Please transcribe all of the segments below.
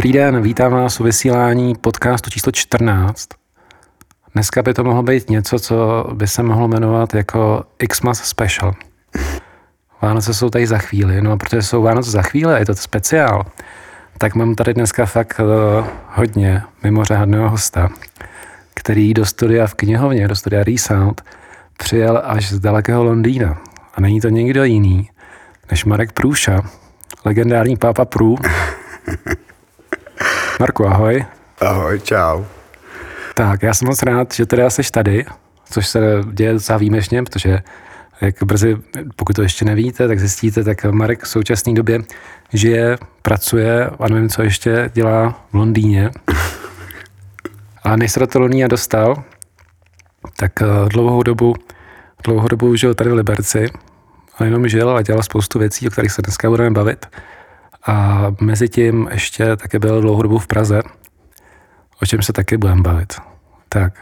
Dobrý den, vítám vás u vysílání podcastu číslo 14. Dneska by to mohlo být něco, co by se mohlo jmenovat jako Xmas Special. Vánoce jsou tady za chvíli, no a protože jsou Vánoce za chvíli, je to speciál, tak mám tady dneska fakt uh, hodně mimořádného hosta, který do studia v knihovně, do studia Resound, přijel až z dalekého Londýna. A není to nikdo jiný, než Marek Průša, legendární pápa Prů. Marku, ahoj. Ahoj, čau. Tak, já jsem moc rád, že teda jsi tady, což se děje docela výjimečně, protože jak brzy, pokud to ještě nevíte, tak zjistíte, tak Marek v současné době žije, pracuje a nevím, co ještě dělá v Londýně. A než se do toho Londýna dostal, tak eh, dlouhou dobu, dlouhou dobu žil tady v Liberci, a jenom žil a dělal spoustu věcí, o kterých se dneska budeme bavit. A mezi tím ještě také byl dlouhou dobu v Praze, o čem se taky budeme bavit. Tak.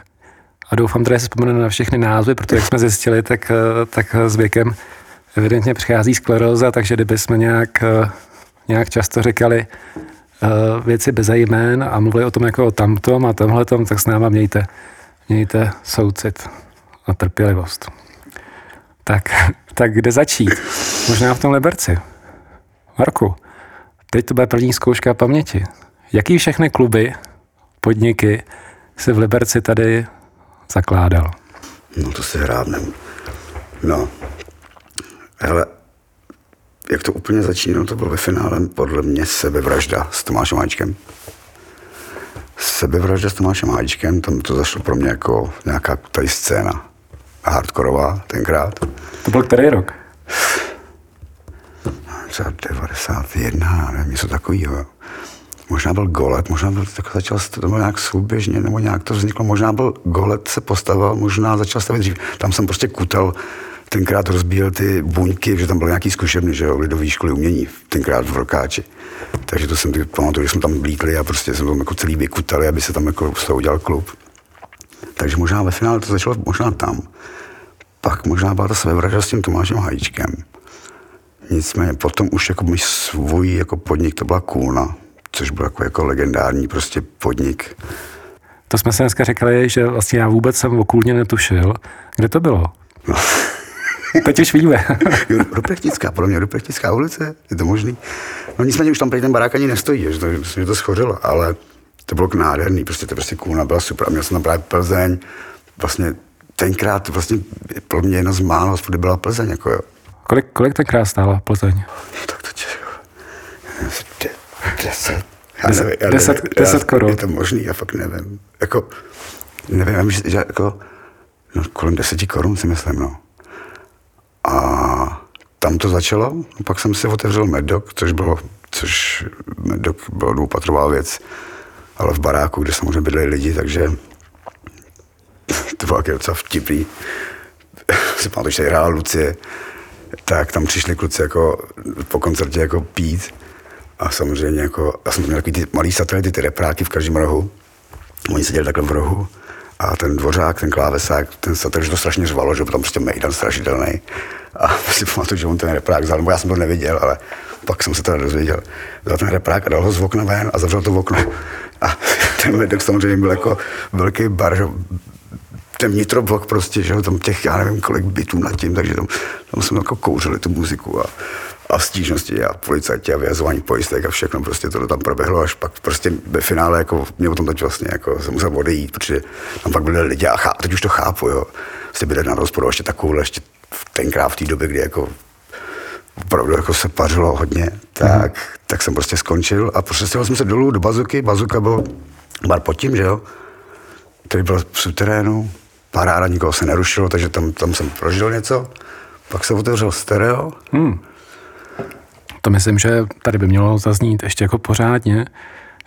A doufám, že si vzpomenu na všechny názvy, protože jak jsme zjistili, tak, tak s věkem evidentně přichází skleróza, takže kdyby jsme nějak, nějak často říkali eh, věci bez jmén a mluvili o tom jako o tamtom a tomhletom, tak s náma mějte, mějte soucit a trpělivost. Tak, tak kde začít? Možná v tom Liberci. Marku, Teď to bude první zkouška paměti. Jaký všechny kluby, podniky se v Liberci tady zakládal? No to si hrábnem. No, hele, jak to úplně začínalo, to bylo ve finále podle mě sebevražda s Tomášem Háčkem. Sebevražda s Tomášem Háčkem, tam to zašlo pro mě jako nějaká tady scéna hardkorová tenkrát. To byl který rok? Třeba 91, nevím, něco takového. Možná byl Golet, možná byl, tak začal, to bylo nějak souběžně, nebo nějak to vzniklo, možná byl Golet se postavil, možná začal stavit dřív. Tam jsem prostě kutal, tenkrát rozbíjel ty buňky, že tam byl nějaký zkušebny, že jo, lidový školy umění, tenkrát v Rokáči. Takže to jsem pamatuju, že jsme tam blíkli a prostě jsem tam jako celý vykutali, aby se tam jako z toho udělal klub. Takže možná ve finále to začalo možná tam. Pak možná byla ta sebevražda s tím Tomášem Hajíčkem. Nicméně potom už jako můj svůj jako podnik to byla Kůlna, což byl jako, jako legendární prostě podnik. To jsme se dneska řekli, že vlastně já vůbec jsem o Kůlně netušil. Kde to bylo? No. Teď už víme. Ruprechtická, podle mě Ruprechtická ulice, je to možný. No nicméně už tam ten barák ani nestojí, že to, že to schořilo, ale to bylo nádherný, prostě to prostě kůlna byla super. A měl jsem tam právě Plzeň, vlastně tenkrát vlastně pro mě jedna z málo, kde byla Plzeň, jako jo. Kolik, kolik tenkrát stála Plzeň? Tak to tě, deset. deset, deset, deset korun. Je to možný, já fakt nevím. Jako, nevím, že, že jako, no, kolem deseti korun si myslím, no. A tam to začalo, pak jsem si otevřel Medok, což bylo, což Medok bylo dvoupatrová věc, ale v baráku, kde samozřejmě bydleli lidi, takže to bylo docela vtipný. si pamatuju, že tady hrála Lucie, tak tam přišli kluci jako po koncertě jako pít a samozřejmě jako, já jsem měl takový ty malý satelity, ty repráky v každém rohu. Oni seděli takhle v rohu a ten dvořák, ten klávesák, ten satelit, že to strašně řvalo, že byl tam prostě mejdan strašidelný. A si pamatuju, že on ten reprák vzal, já jsem to neviděl, ale pak jsem se teda dozvěděl. Vzal ten reprák a dal ho z okna ven a zavřel to v okno. A ten vedek samozřejmě byl jako velký bar, že ten vnitroblok prostě, že tam těch, já nevím, kolik bytů nad tím, takže tam, tam jsme jako kouřili tu muziku a, a stížnosti a policajti a vyjazování pojistek a všechno prostě to tam proběhlo, až pak prostě ve finále jako mě o tom teď vlastně jako jsem musel odejít, protože tam pak byli lidi a chá, teď už to chápu, jo. Jste byli na rozporu ještě takovou, ještě tenkrát v té době, kdy jako opravdu jako se pařilo hodně, tak, mm. tak jsem prostě skončil a prostě jsem se dolů do bazuky, bazuka byl bar pod tím, že jo, který byl v suterénu, paráda, nikoho se nerušilo, takže tam, tam jsem prožil něco. Pak se otevřel stereo. Hmm. to myslím, že tady by mělo zaznít ještě jako pořádně,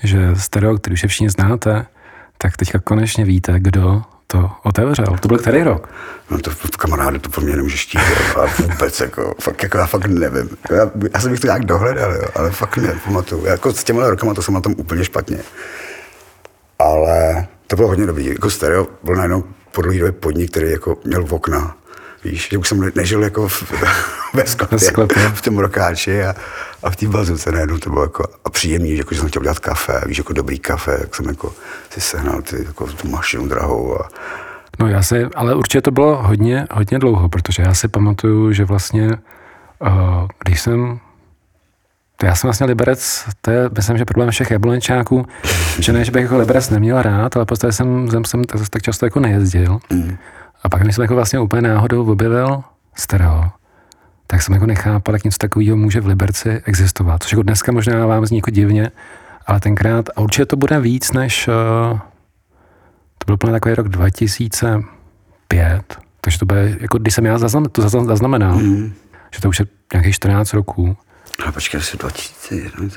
že stereo, který už všichni znáte, tak teďka konečně víte, kdo to otevřel. To byl který rok? No to kamaráde, to po mně nemůže štít, jo. A vůbec, jako, fakt, jako, já fakt nevím. Já, já jsem bych to nějak dohledal, jo, ale fakt nepamatuju. Jako s těmi rokama to jsem na tom úplně špatně. Ale to bylo hodně dobrý. Jako stereo byl najednou po době podnik, který jako měl v okna. Víš, že už jsem nežil jako v, ve sklepě, sklepě. v tom rokáči a, a v té bazuce najednou to bylo jako a příjemný, že, jako, že jsem chtěl dělat kafe, víš, jako dobrý kafe, jak jsem jako si sehnal ty, jako tu mašinu drahou a, No já si, ale určitě to bylo hodně, hodně dlouho, protože já si pamatuju, že vlastně, uh, když jsem, to já jsem vlastně liberec, to je, myslím, že problém všech jablonečáků, že ne, že bych jako liberec neměl rád, ale prostě jsem, jsem, jsem tak, tak často jako nejezdil. mm, A pak, když jsem jako vlastně úplně náhodou objevil stereo, tak jsem jako nechápal, jak něco takového může v Liberci existovat. Což jako dneska možná vám zní jako divně, ale tenkrát, a určitě to bude víc než, uh, to byl plně takový rok 2005, takže to bude, jako když jsem já zaznam, to zazna- zaznamenal, mm. že to už je nějakých 14 roků, A počkej, asi 2001.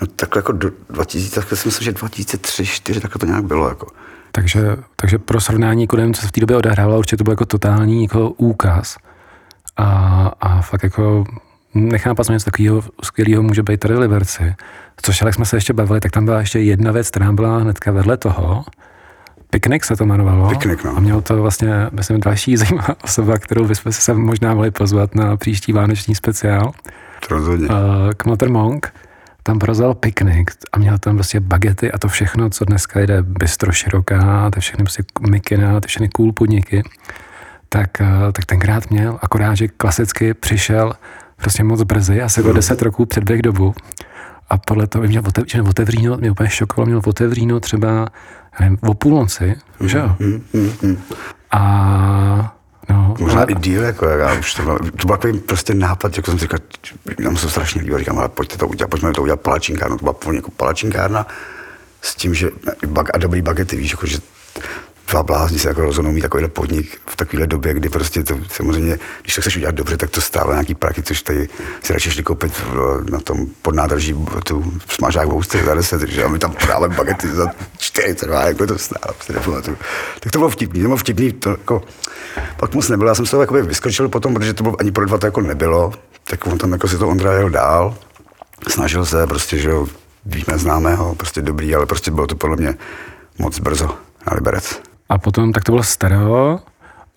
No takhle jako do 2000, tak si myslím, že 2003, 2004, takhle to nějak bylo. Jako. takže, takže pro srovnání, jako nevím, co se v té době odehrávalo, určitě to byl jako totální jako úkaz. A, a fakt jako nechápal jsem něco takového skvělého může být tady v Liberci. Což ale jak jsme se ještě bavili, tak tam byla ještě jedna věc, která byla hnedka vedle toho. Piknik se to jmenovalo. Piknik, no. A mělo to vlastně, myslím, další zajímavá osoba, kterou bychom se možná mohli pozvat na příští vánoční speciál. Rozhodně. Uh, Kmoter Monk tam prozal piknik a měl tam prostě bagety a to všechno, co dneska jde bystro široká, ty všechny prostě mikina, ty všechny cool podniky, tak, uh, tak tenkrát měl, akorát, že klasicky přišel prostě moc brzy, asi o 10 roků předběh dobu a podle toho by měl otevřeno, otevříno, mě úplně šokovalo, měl otevříno třeba, nevím, o půlnoci, že jo? Mm, mm, mm. A Možná i díl, jako já už to, bylo- to byl takový prostě nápad, jako jsem si říkal, nám se to strašně líbilo, říkám, ale pojďte to udělat, pojďme to udělat palačinkárnu, to byla jako palačinkárna s tím, že bag, a dobrý bagety, víš, jako, že dva blázni se jako rozhodnou mít takovýhle podnik v takovéhle době, kdy prostě to samozřejmě, když to chceš udělat dobře, tak to stálo nějaký prachy, což tady si radši šli koupit na tom podnádrží tu smažák v za 10, že a my tam prodáváme bagety za 42, jako to stálo, si nepamatuju. Tak to bylo vtipný, to bylo vtipný, to jako, pak moc nebylo, já jsem z toho jakoby vyskočil potom, protože to bylo ani pro dva to jako nebylo, tak on tam jako si to Ondra jel dál, snažil se prostě, že jo, víme známého, prostě dobrý, ale prostě bylo to podle mě moc brzo na Liberec. A potom, tak to bylo stereo,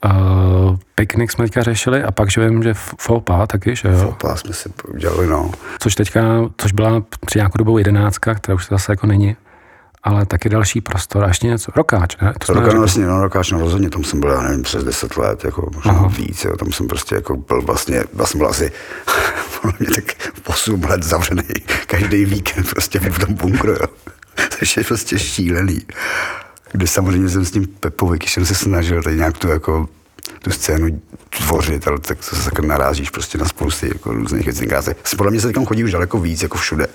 uh, piknik jsme teďka řešili a pak, že vím, že Fopa taky, že jo? Opa, jsme si udělali, no. Což teďka, což byla při nějakou dobou jedenáctka, která už zase jako není, ale taky další prostor a ještě něco. Rokáč, ne? To roka, řekli. vlastně, no, rokáč, no, rozhodně, tam jsem byl, já nevím, přes 10 let, jako možná Aha. víc, jo, tam jsem prostě jako byl vlastně, vlastně byl asi podle mě tak 8 let zavřený každý víkend prostě v tom bunkru, jo. Což je prostě šílený. Kde samozřejmě jsem s tím Pepou Vykyšem se snažil tady nějak tu jako tu scénu tvořit, ale tak se takhle narážíš prostě na spousty jako různých věcí. Podle mě se teď chodí už daleko víc, jako všude.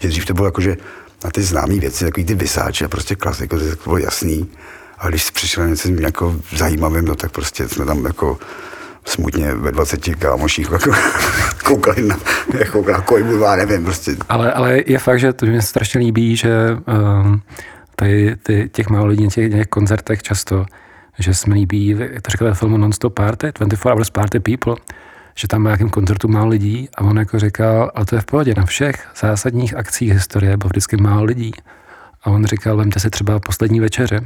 Že dřív to bylo jako, že na ty známé věci, takový ty vysáče, prostě klasiko, to bylo jasný. A když přišel něco jako zajímavým, no tak prostě jsme tam jako smutně ve 20 kámoších jako koukali na, jako na kojmu, já nevím, prostě Ale, ale je fakt, že to mě strašně líbí, že um, tady ty, těch málo lidí na těch, těch koncertech často, že se mi líbí, to říkal ve filmu Non-Stop Party, 24 Hours Party People, že tam na nějakém koncertu málo lidí a on jako říkal, ale to je v pohodě, na všech zásadních akcích historie bylo vždycky málo lidí. A on říkal, vemte si třeba poslední večeře.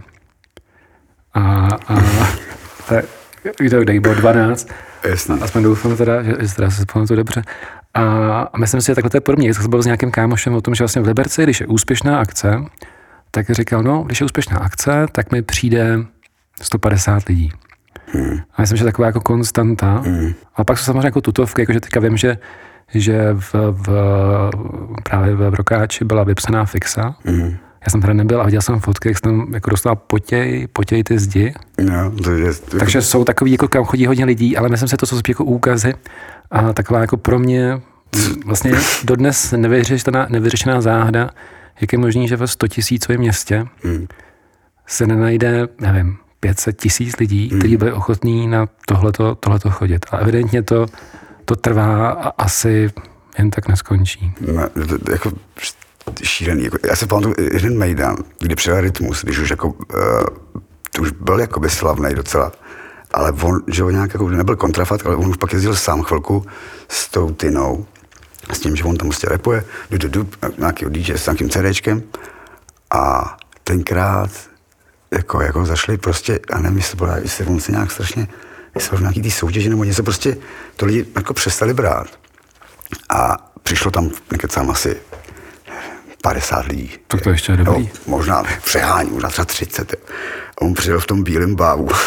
A, a tak, to, kde jich bylo 12, jasný. Aspoň doufám teda, že, že teda se pamatuju dobře. A, a myslím si, že takhle to je podobně. Jak jsem byl s nějakým kámošem o tom, že vlastně v Liberci, když je úspěšná akce, tak říkal, no, když je úspěšná akce, tak mi přijde 150 lidí. Hmm. A myslím, že taková jako konstanta. Hmm. A pak jsou samozřejmě jako tutovky, jakože teďka vím, že, že v, v, právě v Rokáči byla vypsaná fixa. Hmm. Já jsem tady nebyl a viděl jsem fotky, jak jsem tam jako dostal potěj, potěj ty zdi. No, to je, to Takže jsou takový, jako kam chodí hodně lidí, ale myslím si, to jsou spíš jako úkazy a taková jako pro mě mm, vlastně dodnes nevyřešená, nevyřešená záhada, jak je možný, že ve 100 tisícovém městě Hmm. se nenajde, nevím, 500 tisíc lidí, kteří byli ochotní na tohleto, tohleto chodit. A evidentně to, to trvá a- asi, jen tak neskončí. No, jako šílený. Jako, já se pamatuju jeden Mejdan, kdy přijel Rytmus, když už jako, uh, to už byl jakoby slavný docela, ale on, že on nějak jako nebyl kontrafat, ale on už pak jezdil sám chvilku s tou tynou, s tím, že on tam prostě repuje, du, du, du, nějaký DJ s nějakým CDčkem a tenkrát jako, jako zašli prostě, a nevím, jestli, bylo, jestli on se nějak strašně, jestli byl nějaký ty soutěže nebo něco, prostě to lidi jako přestali brát. A přišlo tam, nekecám asi 50 lidí. Tak to ještě je dobrý. Jo, možná přehání, možná třeba 30. Jo. A on přijel v tom bílém bávu.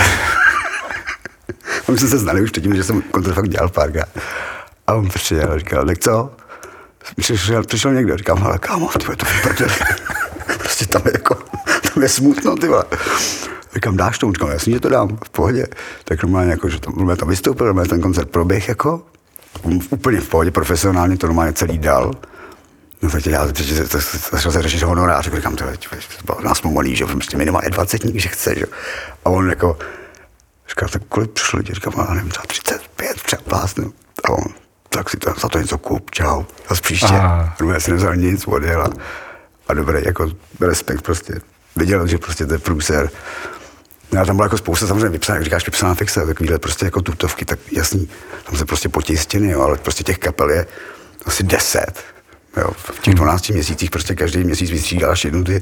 My jsme se znali už předtím, že jsem kontrafakt dělal párkrát. A on přijel a říkal, tak co? Přišel, přišel někdo, říkám, ale kámo, ty to vyprdeli. prostě tam je jako, tam je smutno, ty vole. Říkám, dáš to? Říkám, jasně, že to dám, v pohodě. Tak normálně jako, že tam, tam vystoupil, normálně ten koncert proběh jako, úplně v pohodě, profesionálně to normálně celý dal. No tak já začal se řešit honorář, říkám, to nás mu malý, že prostě minimálně 20 že chce, že? A on jako, říká, tak kolik přišlo lidí? Říkám, já nevím, za 35 třeba plásnu. A on, tak si to, za to něco kup, čau, zase příště. A já si nevzal nic, odjel a, a dobrý, jako respekt prostě. Viděl, že prostě to je průser. No a tam byla jako spousta samozřejmě vypsaná, jak říkáš, vypsaná fixe, takovýhle prostě jako tutovky, tak jasný, tam se prostě potí stěny, jo, ale prostě těch kapel je asi deset. Jo, v těch 12 měsících prostě každý měsíc vystřídáš jednu, ty,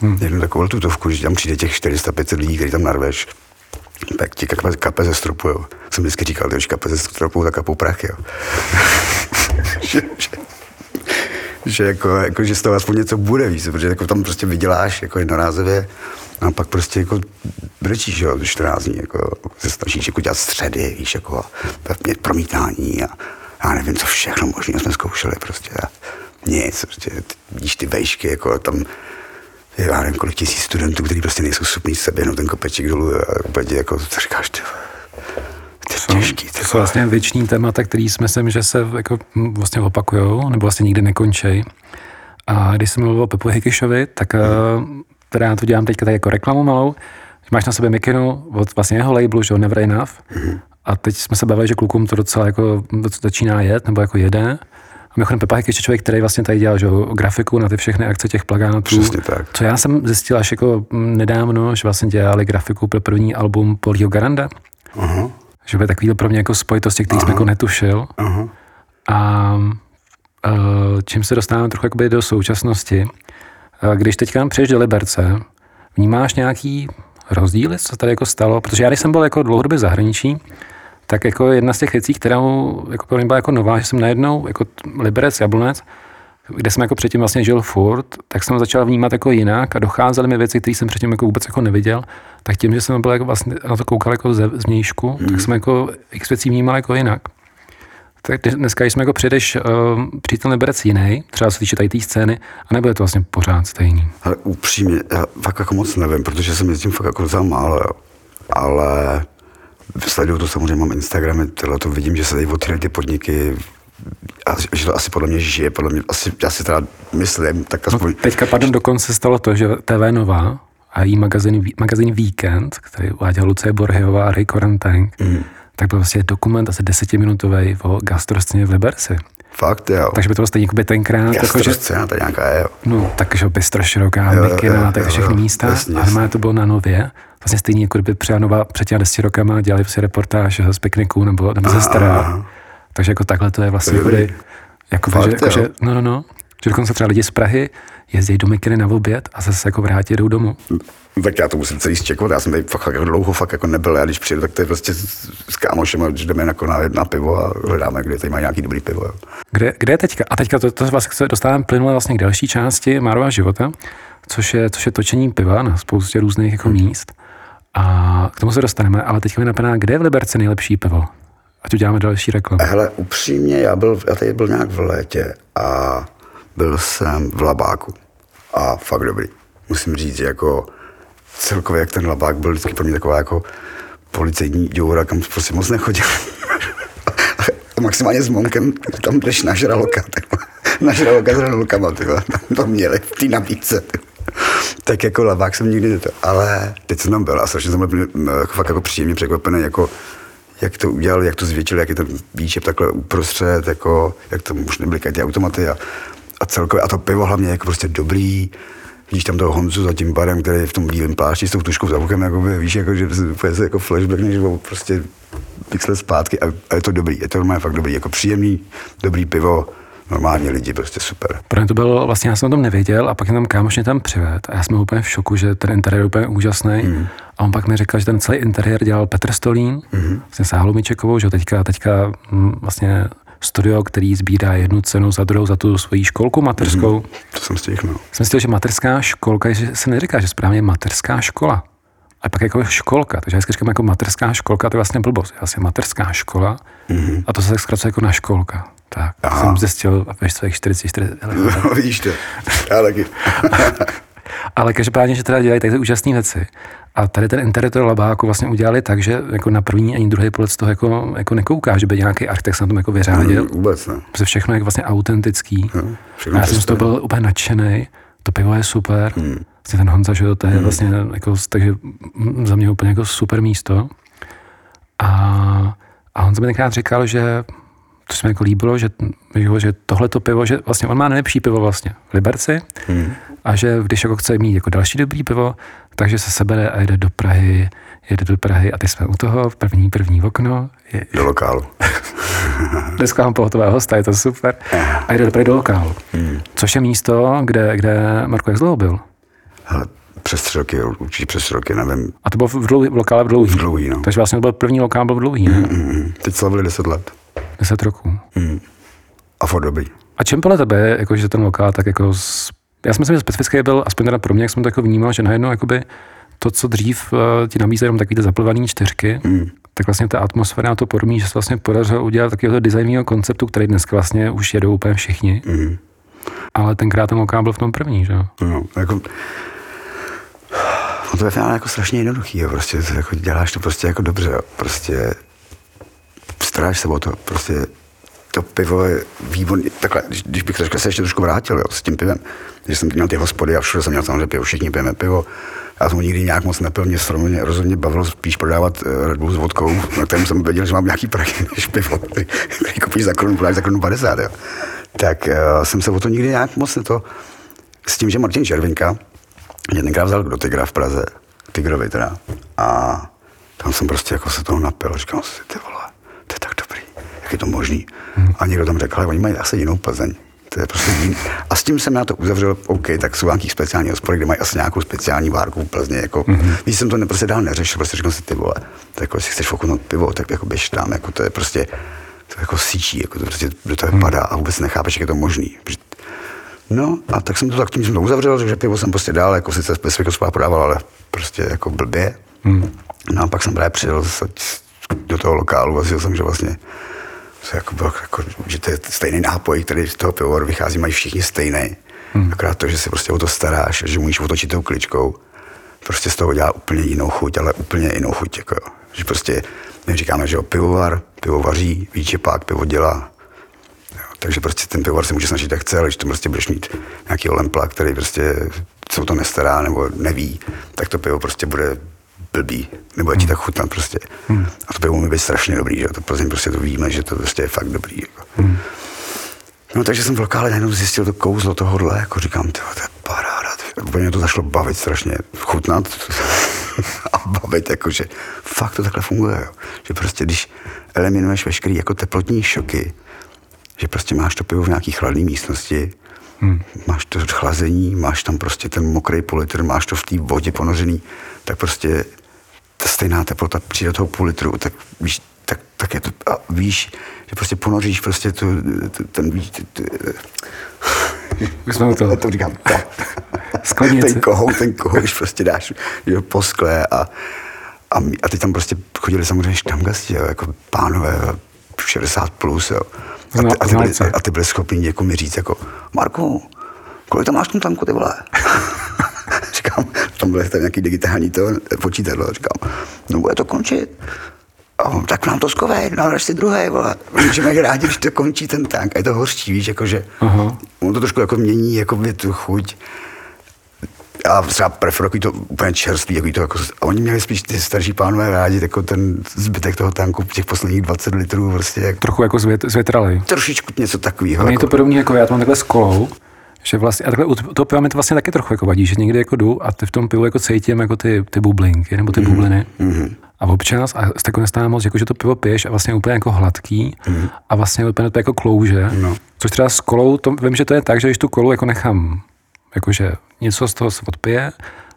hmm. jednu takovou tutovku, že tam přijde těch 400-500 lidí, který tam narveš. Tak ti kape, kape ze stropu, jo. Jsem vždycky říkal, když kape ze stropu, tak kapou prach, jo. že, že, že, jako, jako, že z toho aspoň něco bude, víc, protože jako tam prostě vyděláš jako jednorázově a pak prostě jako brečíš, jo, 14 dní, jako se snažíš jako dělat středy, víš, jako mít promítání a já nevím, co všechno možné jsme zkoušeli prostě. A nic, prostě vidíš ty vejšky, jako tam já nevím, kolik tisíc studentů, kteří prostě nejsou schopní sebe, jenom ten kopeček dolů a úplně jako, co říkáš, ty, to jsou, těžký, to jsou vlastně věční témata, který si myslím, že se jako vlastně opakujou, nebo vlastně nikdy nekončí. A když jsem mluvil o Pepu Hikišovi, tak hmm. teda já to dělám teďka tak jako reklamu malou, máš na sebe mikinu od vlastně jeho labelu, že Never Enough. Hmm. A teď jsme se bavili, že klukům to docela jako začíná jet, nebo jako jede. A mimochodem Pepa je ještě člověk, který vlastně tady dělal že, grafiku na ty všechny akce těch plagátů. Přesně tak. Co já jsem zjistil až jako nedávno, že vlastně dělali grafiku pro první album Polího Garanda. Uh-huh. Že by takový pro mě jako spojitosti, který uh-huh. jsem jako netušil. Uh-huh. A čím se dostáváme trochu jakoby do současnosti, když teďka přijdeš do Liberce, vnímáš nějaký rozdíly, co tady jako stalo? Protože já, když jsem byl jako dlouhodobě zahraničí, tak jako jedna z těch věcí, která jako pro mě byla jako nová, že jsem najednou jako Liberec, Jablonec, kde jsem jako předtím vlastně žil furt, tak jsem začal vnímat jako jinak a docházely mi věci, které jsem předtím jako vůbec jako neviděl, tak tím, že jsem byl jako vlastně na to koukal jako ze zvnějšku, mm. tak jsem jako x věcí vnímal jako jinak. Tak dneska, když jsme jako přijdeš, uh, přijít ten liberec jiný, třeba se týče tady té scény, a nebo je to vlastně pořád stejný? Ale upřímně, já fakt jako moc nevím, protože jsem jezdím fakt jako za málo, ale sleduju to samozřejmě, mám Instagramy, tohle to vidím, že se tady otvírají ty podniky, a že to asi podle mě žije, podle mě, asi, já si teda myslím, tak aspoň... No, teďka, pardon, dokonce stalo to, že TV Nová a její magazín, magazín Víkend, který uváděl Lucie Borheová a Ray Koranteng, mm. tak byl vlastně dokument asi desetiminutový o gastroscéně v Liberci. Fakt, jo. Takže by to vlastně tenkrát... Jako, že, scéna to nějaká je, jo. No, takže bystro široká, mikina, tak všechny místa. Jasně, a to bylo na Nově vlastně stejný, jako kdyby Přejanova před těmi deseti rokama dělali prostě reportáž z pikniku nebo, nebo ze stará. Takže jako takhle to je vlastně, kdy, jako, Fakt, že, jako, že, no, no, no, že dokonce třeba lidi z Prahy jezdí do Mikiny na oběd a zase jako vrátí jdou domů. Tak já to musím celý zčekovat, já jsem tady fakt jako dlouho fakt jako nebyl, já když přijdu, tak to je prostě s kámošem, když jdeme jako na, na pivo a hledáme, kde tady má nějaký dobrý pivo. Kde, kde je teďka? A teďka to, to vlastně se dostáváme plynule vlastně k další části Márova života, což je, což je točení piva na spoustě různých jako hmm. míst. A k tomu se dostaneme, ale teď mi napadá, kde je v Liberci nejlepší pivo? Ať uděláme další reklamu. Hele, upřímně, já, byl, já tady byl nějak v létě a byl jsem v Labáku. A fakt dobrý. Musím říct, jako celkově, jak ten Labák byl vždycky pro mě taková jako policejní děura, kam prostě moc nechodil. maximálně s Monkem tam jdeš na žraloka, tak na žraloka s hranulkama, tam to měli v té nabídce. Tak jako lavák jsem nikdy neto. Ale teď jsem tam byl a strašně jsem byl fakt jako příjemně překvapený, jako jak to udělali, jak to zvětšili, jak je ten výčep takhle uprostřed, jako, jak to už nebyly ty automaty a, a celkově, a to pivo hlavně jako prostě dobrý, vidíš tam toho Honzu za tím barem, který je v tom bílém plášti s tou tuškou za bokem, jako víš, jako, že úplně se jako flashback, než prostě let zpátky a, a, je to dobrý, je to normálně fakt dobrý, jako příjemný, dobrý pivo, normálně lidi, prostě super. Pro mě to bylo, vlastně já jsem o tom nevěděl a pak jenom kámoš mě tam přived a já jsem úplně v šoku, že ten interiér je úplně úžasný. Mm. A on pak mi říkal, že ten celý interiér dělal Petr Stolín, mm. vlastně s Hlumičekovou, že teďka, teďka mm, vlastně studio, který sbírá jednu cenu za druhou za tu svoji školku materskou. Mm. To jsem stihl, no. Jsem si že materská školka, že se neříká, že správně materská škola. A pak jako školka, takže já vždycky říkám jako materská školka, to je vlastně blbost. Je vlastně materská škola mm-hmm. a to se tak zkracuje jako na školka. Tak, Aha. jsem zjistil ve svých 44 let. No, vidíš to, já taky. Ale každopádně, že teda dělají takhle úžasné věci. A tady ten interiér labáku vlastně udělali tak, že jako na první ani druhý pohled z toho jako, jako nekouká, že by nějaký architekt se na tom jako vyřádil. No, vůbec ne. Protože všechno je vlastně autentický. No, já jsem z toho byl úplně nadšený. To pivo je super. Hmm. Vlastně ten Honza, že to je hmm. vlastně jako, takže za mě úplně jako super místo. A, a Honza mi tenkrát říkal, že to se mi jako líbilo, že, že tohleto pivo, že vlastně on má nejlepší pivo vlastně v Liberci hmm. a že když jako chce mít jako další dobrý pivo, takže se sebere a jede do Prahy, jede do Prahy a ty jsme u toho, první, první okno. Je, do lokálu. Dneska mám pohotového hosta, je to super. A jde do Prahy do lokálu. Hmm. Což je místo, kde, kde Marko jak dlouho byl? Hele, přes tři roky, určitě přes tři roky, nevím. A to bylo v, dlouhý, v lokále v dlouhý? V dlouhý, no. Takže vlastně to byl první lokál, byl v dlouhý, ne? Mm-hmm. Teď slavili deset let. Deset roků. Mm. A furt dobrý. A čem podle tebe, jako, že ten lokál tak jako... Z... Já si myslím, že specifický byl, aspoň teda pro mě, jak jsem to jako vnímal, že najednou jakoby to, co dřív uh, ti nabízeli jenom takový zaplvaný čtyřky, mm. tak vlastně ta atmosféra na to podobný, že se vlastně podařilo udělat takového designového konceptu, který dneska vlastně už jedou úplně všichni. Mm. Ale tenkrát ten lokál byl v tom první, že jo? No, jako, No to je finále jako strašně jednoduchý, jo. prostě to jako děláš to prostě jako dobře, jo. prostě staráš se o to, prostě to pivo je výborný. Takhle, když, když bych řekl, se ještě trošku vrátil jo, s tím pivem, že jsem měl ty hospody a všude jsem měl samozřejmě pivo, všichni pijeme pivo. Já jsem nikdy nějak moc nepil, mě rozhodně, rozhodně bavilo spíš prodávat uh, Red Bull s vodkou, na kterém jsem věděl, že mám nějaký prachy než pivo, který, který koupíš za korunu, za korunu 50. Jo. Tak uh, jsem se o to nikdy nějak moc to s tím, že Martin Červinka, mě tenkrát vzal do Tigra v Praze, Tigrovi teda. A tam jsem prostě jako se toho napil. Říkal si, ty vole, to je tak dobrý, jak je to možný. Hmm. A někdo tam řekl, ale oni mají asi jinou Plzeň. To je prostě jiný. A s tím jsem na to uzavřel, OK, tak jsou nějaký speciální hospody, kde mají asi nějakou speciální várku v Plzně. Jako, mm-hmm. Víš, jsem to ne, prostě dál neřešil, prostě říkal si, ty vole, tak jako, jestli chceš foknout pivo, tak jako běž tam, jako to je prostě, to jako síčí, jako to prostě do toho mm. padá a vůbec nechápeš, jak je to možný. No a tak jsem to tak tím jsem to uzavřel, že pivo jsem prostě dál, jako sice specifiku prodával, ale prostě jako blbě. Hmm. No a pak jsem právě přijel do toho lokálu a zjistil jsem, že vlastně se jako bylo, jako, že to je stejný nápoj, který z toho pivovaru vychází, mají všichni stejný. Hmm. Akorát to, že se prostě o to staráš, že můžeš otočit tou kličkou, prostě z toho dělá úplně jinou chuť, ale úplně jinou chuť. Jako, že prostě, my říkáme, že jo, pivovar, pivo vaří, výčepák, pivo dělá, takže prostě ten pivovar se může snažit jak chce, ale když to prostě budeš mít nějaký olempla, který prostě se o to nestará nebo neví, tak to pivo prostě bude blbý, nebo je ti tak chutnat prostě. Hmm. A to pivo může být strašně dobrý, že to Plzeň prostě to víme, že to prostě je fakt dobrý. Jako. Hmm. No takže jsem v lokále najednou zjistil to kouzlo tohohle, jako říkám, tyjo, to je paráda. Úplně mě to zašlo bavit strašně, chutnat a bavit, jakože fakt to takhle funguje, jo. že prostě když eliminuješ veškerý jako teplotní šoky, že prostě máš to pivo v nějaký chladné místnosti, hmm. máš to chlazení, máš tam prostě ten mokrý politr, máš to v té vodě ponořený, tak prostě ta stejná teplota přijde do toho půl litru, tak víš, tak, tak je to, a víš, že prostě ponoříš prostě tu, tu, ten, víš, tu, tu, už jsme to. to říkám, to. ten kohou, ten kohou, když prostě dáš jo, po skle a, a, a ty tam prostě chodili samozřejmě štamgasti, jo, jako pánové, 60 plus, jo. A ty, a ty, byli, a ty byli schopni jako mi říct, jako, Marku, kolik tam máš tu tanku, ty vole? Říkám, tam byl tam nějaký digitální to, počítadlo, říkám, no bude to končit. A on, tak nám to skovej, nalež si druhé, vole. Můžeme rádi, když to končí ten tank. A je to hořčí, víš, jakože, uh-huh. on to trošku jako mění, jako by tu chuť. já třeba preferuji to úplně čerstvý, jako to jako, a oni měli spíš ty starší pánové rádi, jako ten zbytek toho tanku, těch posledních 20 litrů, prostě jak, Trochu jako zvět, zvětrali. trošičku něco takového. A mě je Jako, to podobně jako já to mám takhle s kolou, že vlastně, a takhle u toho piva mi to vlastně taky trochu jako vadí, že někdy jako jdu a ty v tom pivu jako cítím jako ty, ty bublinky nebo ty Mhm. mm-hmm. bubliny. Mm-hmm. A občas, a se jako nestává moc, jako že to pivo piješ a vlastně úplně jako hladký mm-hmm. a vlastně úplně to jako klouže. No. Což třeba s kolou, to, vím, že to je tak, že když tu kolu jako nechám, jakože něco z toho se odpije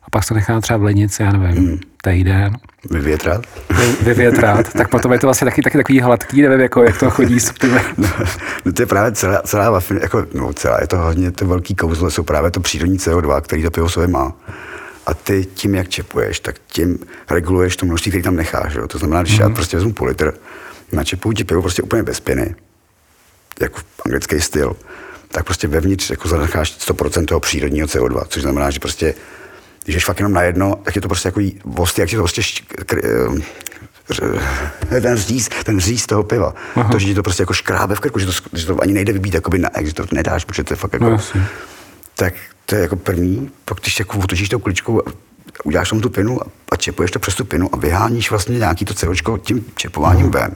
a pak se nechá třeba v lednici, já nevím, Mhm. mm. týden, vyvětrat. vy- vyvětrat, tak potom je to vlastně taky, taky takový hladký, nevím, jako, jak to chodí s pivem. No to je právě celá, celá wafin, jako, no celá, je to hodně to velký kouzlo, jsou právě to přírodní CO2, který to pivo sobě má. A ty tím, jak čepuješ, tak tím reguluješ to množství, který tam necháš. Jo? To znamená, když mm-hmm. já prostě vezmu půl litr, načepuju ti pivo prostě úplně bez pěny, jako anglický styl, tak prostě vevnitř jako zanecháš 100% toho přírodního CO2, což znamená, že prostě když ješ fakt jenom na jedno, tak je to prostě jako jí- vost, jak ti to prostě kr, eh, ten říz, ten říz toho piva. Aha. To, že ti to prostě jako škrábe v krku, že to, že to ani nejde vybít jakoby na ex, že to nedáš, protože to je fakt jako... No, tak to je jako první, pak když jako otočíš tou kuličkou a uděláš tomu tu pinu a, a čepuješ to přes tu pinu a vyháníš vlastně nějaký to celočko tím čepováním ven,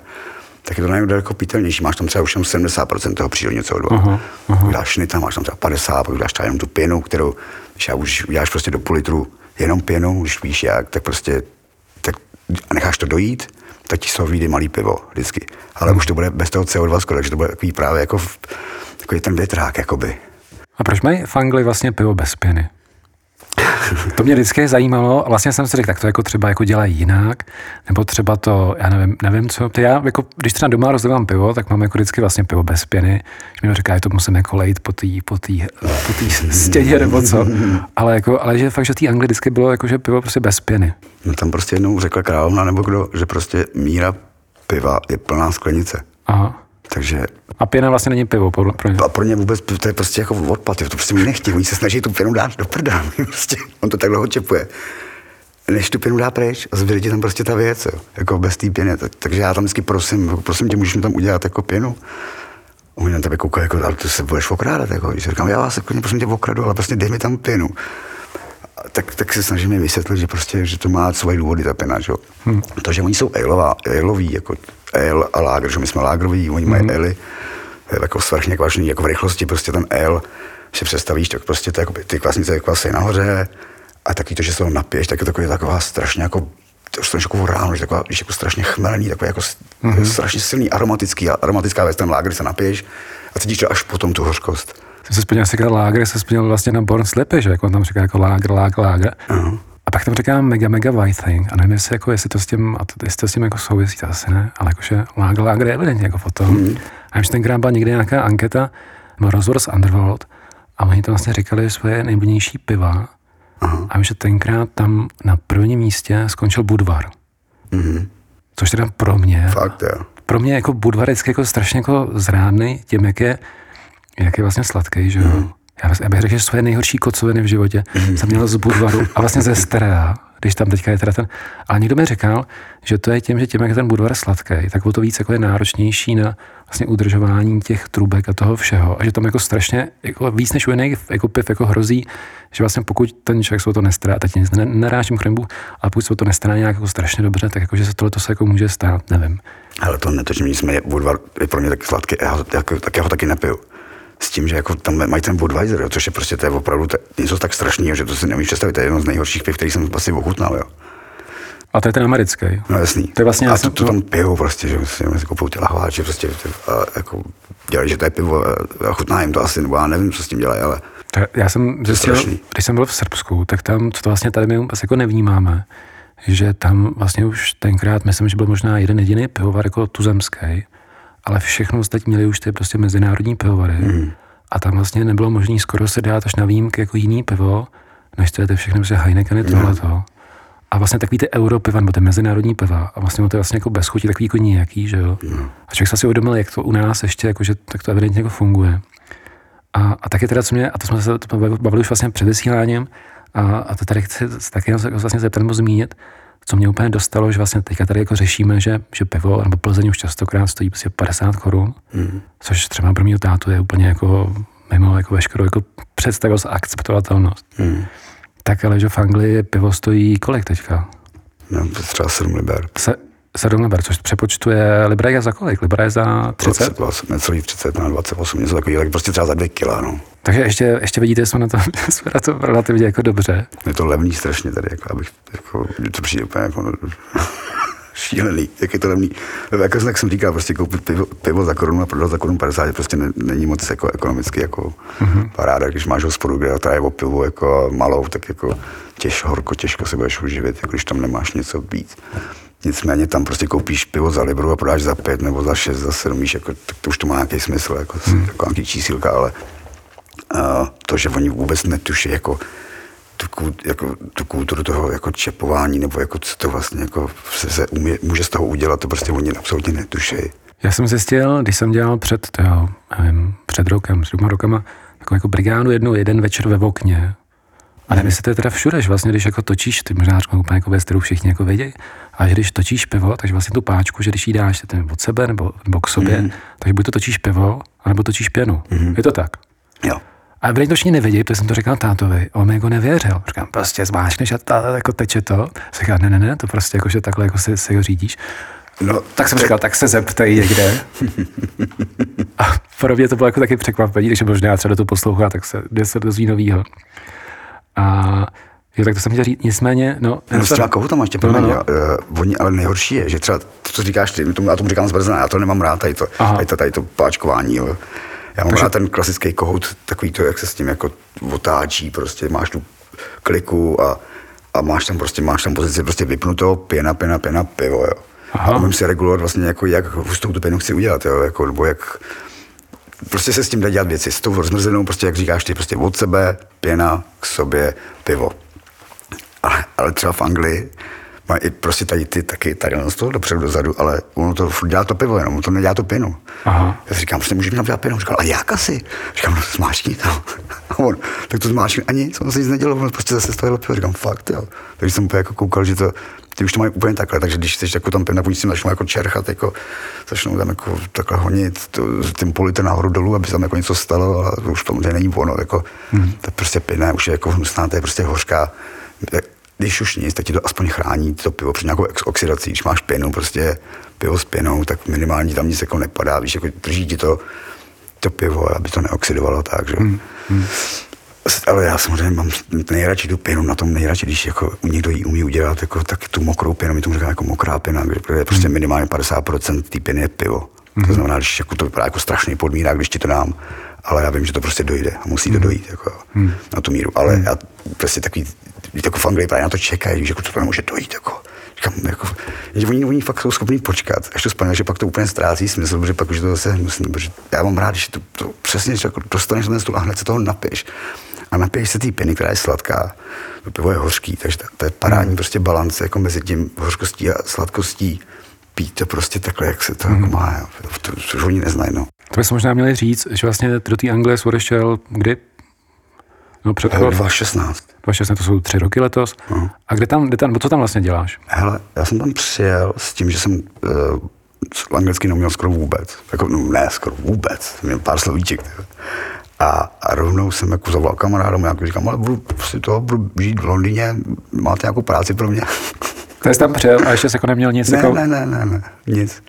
tak je to najednou daleko pitelnější. Máš tam třeba už jenom 70% toho přírodního CO2. Aha, aha. Uděláš šnita, máš tam třeba 50, pak uděláš třeba jenom tu pěnu, kterou, když já už uděláš prostě do půl litru jenom pěnu, když víš jak, tak prostě tak a necháš to dojít, tak ti toho vyjde malý pivo vždycky. Ale už to bude bez toho CO2 skoro, takže to bude takový právě jako v, takový ten větrák, jakoby. A proč mají v Anglii vlastně pivo bez pěny? To mě vždycky zajímalo vlastně jsem si řekl, tak to jako třeba jako dělají jinak, nebo třeba to, já nevím, nevím co, to já jako, když třeba doma rozlívám pivo, tak mám jako vždycky vlastně pivo bez pěny, že mi říká, že to musím jako lejt po té po tý, po tý stěně nebo co, ale, jako, ale že fakt, že v té Anglii vždycky bylo jako, že pivo prostě bez pěny. No tam prostě jednou řekla královna nebo kdo, že prostě míra piva je plná sklenice. Aha. Takže A pěna vlastně není pivo, podle, pro ně. a pro ně vůbec to je prostě jako odpad, jo, to prostě mi nechtějí, oni se snaží tu pěnu dát do prda, prostě, on to tak dlouho čepuje. Než tu pěnu dá pryč a zbyde tam prostě ta věc, jo, jako bez té pěny. Tak, takže já tam vždycky prosím, prosím tě, můžeš mi tam udělat jako pěnu? A Oni na tebe koukají, jako, ale ty se budeš okrádat. Jako. Když říkám, já vás jako, prosím tě okradu, ale prostě dej mi tam pěnu. A tak, tak se snažím jim vysvětlit, že prostě, že to má svoje důvody, ta pěna, že? Hmm. To, že oni jsou ailová, ailoví, jako ale a lágr, že my jsme lágroví, oni mají Mhm. to je jako svrchně kvašený, jako v rychlosti, prostě ten ale, si představíš, tak prostě to jako ty kvasnice kvasy nahoře a taky to, že se ho napiješ, tak je takový taková strašně jako to strašně jako ráno, že taková, víš, jako strašně chmelný, takový jako Mhm. mm-hmm. strašně silný aromatický, aromatická věc, ten lágr se napiješ a cítíš to až potom tu hořkost. Jsem se splnil, říkal lágr, se splnil vlastně na Born Slippy, že jak on tam říká jako lágr, lágr, lágr. Uh-huh. A pak tam říká mega, mega white thing. A nevím, jestli, jako, jestli to s tím, a to, jestli to s tím jako souvisí, to asi ne, ale jakože lágr, lágr je evidentně jako potom. Mm. A vím, že tenkrát byla někdy nějaká anketa, nebo rozhovor s Underworld, a oni to vlastně říkali svoje nejblížnější piva. Uh-huh. A vím, že tenkrát tam na prvním místě skončil Budvar. Mm-hmm. Což teda pro mě, Fakt, jo. pro mě jako Budvar je jako strašně jako zrádný tím, jak je, jak je vlastně sladký, že jo. Mm. Já, vlastně- já bych řekl, že svoje nejhorší kocoviny v životě mm. jsem měl z Budvaru a vlastně ze Sterea, když tam teďka je teda ten. Ale někdo mi říkal, že to je tím, že tím, jak je ten Budvar sladký, tak o to víc jako je náročnější na vlastně udržování těch trubek a toho všeho. A že tam jako strašně, jako víc než u jiných jako piv, jako hrozí, že vlastně pokud ten člověk se o to nestará, teď nic ne- nerážím chrembu, ale pokud se o to nestará nějak jako strašně dobře, tak jako, že se tohle se jako může stát, nevím. Ale to netočím, nicméně Budvar je pro mě taky sladký, já jako, tak já ho taky nepiju. S tím, že jako tam mají ten Budweiser, jo, což je prostě to je opravdu to, je něco tak strašného, že to si nemůžu představit, to je jedno z nejhorších piv, který jsem asi ochutnal. Jo. A to je ten americký. No jasný. To je vlastně, a to, to, tam pijou prostě, že si koupou ty lahváče, prostě a, jako, dělají, že to je pivo a, a chutná jim to asi, nebo já nevím, co s tím dělají, ale To, já jsem zjistil, strašný. když jsem byl v Srbsku, tak tam, co to vlastně tady my vůbec jako nevnímáme, že tam vlastně už tenkrát, myslím, že byl možná jeden jediný pivovar jako tuzemský, ale všechno ostatní měli už ty prostě mezinárodní pivovary. Mm. A tam vlastně nebylo možné skoro se dát až na výjimky jako jiný pivo, než to je ty všechny prostě Heinekeny tohleto. A vlastně takový ty euro piva, nebo ty mezinárodní piva, a vlastně to je vlastně jako bez chuti, takový jako nějaký, že jo. A člověk se asi uvědomil, jak to u nás ještě, jako, že tak to evidentně jako funguje. A, a taky teda, co mě, a to jsme se to bavili už vlastně před vysíláním, a, a to tady chci taky vlastně zeptat nebo zmínit, co mě úplně dostalo, že vlastně teďka tady jako řešíme, že, že pivo nebo Plzeň už častokrát stojí prostě 50 korun, mm. což třeba pro mě tátu je úplně jako mimo jako veškerou jako představivost a akceptovatelnost. Mm. Tak ale že v Anglii pivo stojí kolik teďka? No, třeba 7 liber. Se, 7 liber, což přepočtuje, libra je za kolik? Libra je za 30? 20, necelý 30 na 28, něco takového, tak prostě třeba za 2 kila, no. Takže ještě, ještě vidíte, jsme na to, jsme na to relativně jako dobře. Je to levný strašně tady, jako abych, jako, to přijde úplně jako šílený, jak je to levný. Jako, jak jsem říkal, prostě koupit pivo, pivo za korunu a prodat za korunu 50 prostě ne, není moc jako ekonomicky jako mm-hmm. paráda, když máš hospodu, kde je o pivo jako malou, tak jako těž, horko, těžko se budeš uživit, jako když tam nemáš něco víc. Nicméně tam prostě koupíš pivo za libru a prodáš za pět nebo za šest, za sedm, víš, jako, tak to už to má nějaký smysl, jako, hmm. jako nějaký čísílka, ale uh, to, že oni vůbec netuší, jako, tu, jako, tu kulturu toho jako čepování, nebo jako co to vlastně jako se, se umě, může z toho udělat, to prostě oni absolutně netuší. Já jsem zjistil, když jsem dělal před, toho, nevím, před rokem, před dvěma rokama, takovou jako brigádu jednou jeden večer ve okně. A nevím, jestli to je teda všude, že vlastně, když jako točíš, ty možná řeknu úplně jako věc, kterou všichni jako vědí, a že když točíš pivo, takže vlastně tu páčku, že když jí dáš ten od sebe nebo, nebo k sobě, mm. takže buď to točíš pivo, anebo točíš pěnu. Mm. Je to tak? Jo. A byli to všichni nevědí, protože jsem to říkal tátovi, on mi jako nevěřil. Říkám, prostě zmáčkneš a ta, jako teče to. Říkal, ne, ne, ne, to prostě jako, že takhle jako si, si ho řídíš. No, tak jsem říkal, tak se zeptej někde. a pro mě to bylo jako taky překvapení, když možná třeba to poslouchá, tak se, se dozví novýho. A Jo, tak to jsem chtěl říct, nicméně, no... No, s těma kohoutama ještě, no, no. Uh, oni, ale nejhorší je, že třeba to, co říkáš ty, tomu, já tomu říkám zbrzená, já to nemám rád, tady to, tady to, tady to páčkování, jo. Já mám Takže... rád ten klasický kohout, takový to, jak se s tím jako otáčí, prostě máš tu kliku a, a máš tam prostě, máš tam pozici prostě vypnutou, pěna, pěna, pěna, pivo, jo. Aha. A můžu si regulovat vlastně, jako, jak hustou tu pěnu chci udělat, jo, jako, nebo jak, prostě se s tím dá dělat věci. S tou rozmrzenou, prostě jak říkáš ty, prostě od sebe, pěna, k sobě, pivo. Ale, ale třeba v Anglii má i prostě tady ty taky tady na toho dopředu, dozadu, ale ono to furt dělá to pivo, jenom ono to nedělá to pěnu. Aha. Já si říkám, prostě můžeš mi tam dělat pěnu. Říkal, a jak asi? Říkám, no zmáčkni to. A on, tak to zmáčkni a nic, on se nic nedělal, on prostě zase z toho pivo. Říkám, fakt, jo. Takže jsem úplně jako koukal, že to, ty už to mají úplně takhle, takže když chceš jako tam si začnou jako čerchat, jako, začnou tam jako takhle honit to, tím polite nahoru dolů, aby se tam jako něco stalo, ale to už to není ono, jako, hmm. to prostě pěna už je jako hnusná, to je prostě hořká když už nic, tak ti to aspoň chrání to pivo před nějakou oxidací. Když máš pěnu, prostě pivo s pěnou, tak minimálně tam nic jako nepadá, víš, jako drží ti to, to pivo, aby to neoxidovalo tak, že? Hmm. Hmm. Ale já samozřejmě mám nejradši tu pěnu na tom nejradši, když jako někdo ji umí udělat, jako, tak tu mokrou pěnu, my tomu říkáme jako mokrá pěna, protože prostě hmm. minimálně 50% té pěny je pivo. Hmm. To znamená, když jako to vypadá jako strašný podmínák, když ti to dám, ale já vím, že to prostě dojde a musí to hmm. dojít jako, hmm. na tu míru. Ale hmm. já prostě takový jako v Anglii právě na to čekají, že jako to nemůže dojít. Jako. Říkám, jako, že oni, oni fakt jsou schopni počkat, až to spadne, že pak to úplně ztrácí smysl, protože pak už to zase hnusný, protože já mám rád, že to, to přesně jako dostaneš na ten stůl a hned se toho napiješ. A napiješ se té pěny, která je sladká. To pivo je hořký, takže to, to je parádní hmm. prostě balance jako mezi tím hořkostí a sladkostí. Pít to prostě takhle, jak se to hmm. jako má. To, to, to, oni neznají. No. To bychom možná měli říct, že vlastně do té Anglie jsi odešel kdy? No před 2016. 2016, to jsou tři roky letos. No. A kde tam, kde tam, co tam vlastně děláš? Hele, já jsem tam přijel s tím, že jsem uh, anglicky neuměl skoro vůbec. Jako, no, ne, skoro vůbec. Měl pár slovíček. A, a rovnou jsem jako zavolal kamaráda, jako říkám, ale budu, prostě to, budu žít v Londýně, máte nějakou práci pro mě? To jsi tam přijel a ještě jsi jako neměl nic? Ne, jako... ne, ne, ne, ne, nic.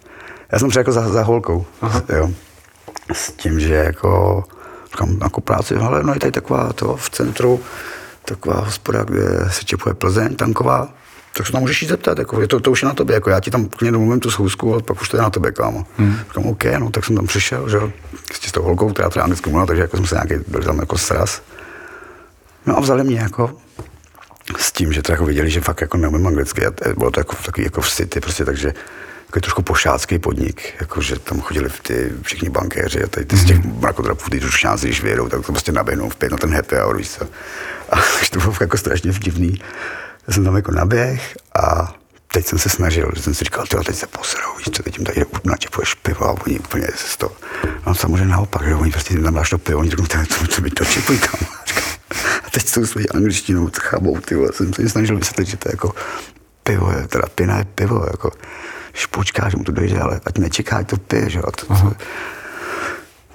Já jsem přijel jako za, za holkou, Aha. jo. S tím, že jako Říkám, jako práci, ale no je tady taková to v centru, taková hospoda, kde se čepuje Plzeň, tanková, tak se tam můžeš jít zeptat, jako, je to, to už je na tobě, jako, já ti tam klidně domluvím tu schůzku, ale pak už to je na tobě, kámo. Hmm. Říkám, OK, no, tak jsem tam přišel, že s tou holkou, která třeba anglicky mluvila, takže jako jsem se nějaký, byl tam jako sraz. No a vzali mě jako s tím, že to jako viděli, že fakt jako neumím anglicky, a bylo to jako takový jako v city, prostě, takže takový trošku pošácký podnik, jakože tam chodili ty všichni bankéři a tady ty z těch mhm. mrakodrapů, ty dušňáci, když vyjedou, tak to prostě naběhnou v pět na ten happy hour, víš co. A to bylo jako strašně vtipný. Já jsem tam jako naběh a teď jsem se snažil, že jsem si říkal, tyjo, teď se poserou, víš co, teď jim tady načepuješ pivo a oni úplně se to, no samozřejmě naopak, že oni prostě tam dáš to pivo, oni řeknou, co, co by to čepuj, kam. A teď s tou svojí angličtinou, chabou, ty jsem se snažil vysvětlit, že to je jako pivo, je, teda pina je pivo, jako počká, že mu to dojde, ale ať nečeká, ať to pije, že to,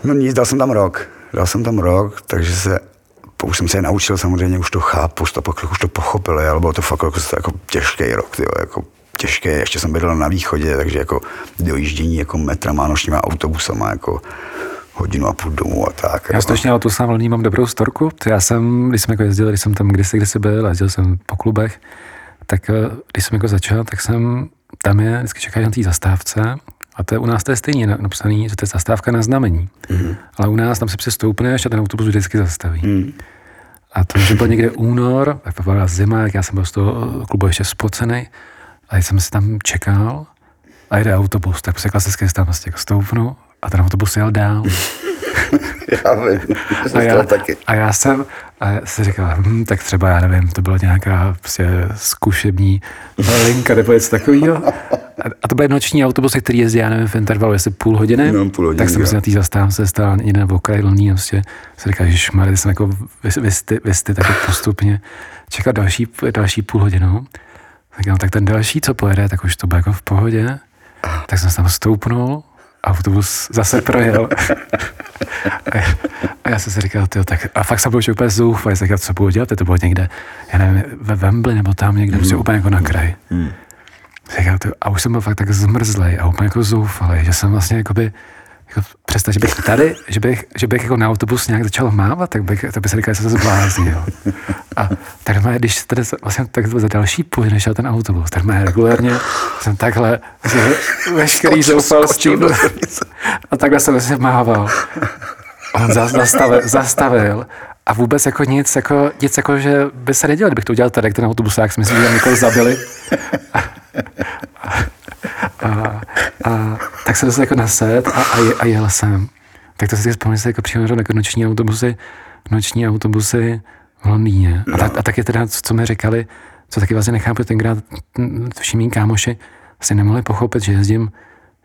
No nic, dal jsem tam rok. Dal jsem tam rok, takže se už jsem se je naučil samozřejmě, už to chápu, už to, už to pochopili, ale bylo to fakt jako, jako těžký rok, tyjo, jako těžké, ještě jsem bydlel na východě, takže jako dojíždění jako metrama, nočníma autobusama, jako hodinu a půl domů a tak. Já strašně to sám mám dobrou storku. Já jsem, když jsem jako jezdil, když jsem tam kdysi, kdysi byl, jezdil jsem po klubech, tak eh, když jsem jako začal, tak jsem tam je, vždycky čekají na té zastávce a to je, u nás to je stejně napsané, že to je zastávka na znamení. Mm. Ale u nás tam se přestoupneš a ten autobus vždycky zastaví. Mm. A to, že byl někde únor, tak to byla zima, jak já jsem byl z toho klubu ještě spocený, a jsem si tam čekal a jde autobus, tak prostě klasicky tam prostě jako stoupnu a ten autobus jel dál. já vím, a já, taky. A já jsem, a já si říkal, hm, tak třeba, já nevím, to byla nějaká prostě zkušební linka nebo něco takového. A to byl noční autobus, který jezdí, já nevím, v intervalu, jestli půl hodiny. No, půl hodiny tak jsem si na té zastávce stál někde na okraji lní a prostě si říkal, že šmary, jsem jako vysty, vysty, tak postupně čekal další, další půl hodinu. Tak, no, tak ten další, co pojede, tak už to bude jako v pohodě. Tak jsem se tam stoupnul, autobus zase projel. a, a, já jsem si říkal, tyjo, tak, a fakt jsem byl úplně zoufalý, tak já co budu dělat, to bylo někde, já nevím, ve Wembley nebo tam někde, mm. prostě úplně jako na kraji. Mm. Říkal, tyjo, a už jsem byl fakt tak zmrzlej a úplně jako zoufalý, že jsem vlastně jakoby, jako představ, že bych tady, že bych, že bych jako na autobus nějak začal mávat, tak bych, tak by se říkal, že jsem se zbláznil. A tak má, když tady vlastně tak za další půl, než ten autobus, tak má regulárně jsem takhle že veškerý zoufalství a takhle jsem se mával. On zastavil, zastavil a vůbec jako nic, jako, nic jako, že by se nedělal, kdybych to udělal tady, ten autobus, jak si myslím, že někoho zabili. A, a, a, a, tak se dostal jako na set a, a, a jel jsem. Tak to si vzpomněl, jako přímo jako noční autobusy, noční autobusy v Londýně. A, tak, a taky teda, co mi říkali, co taky vlastně nechápu, tenkrát všichni mý kámoši si nemohli pochopit, že jezdím,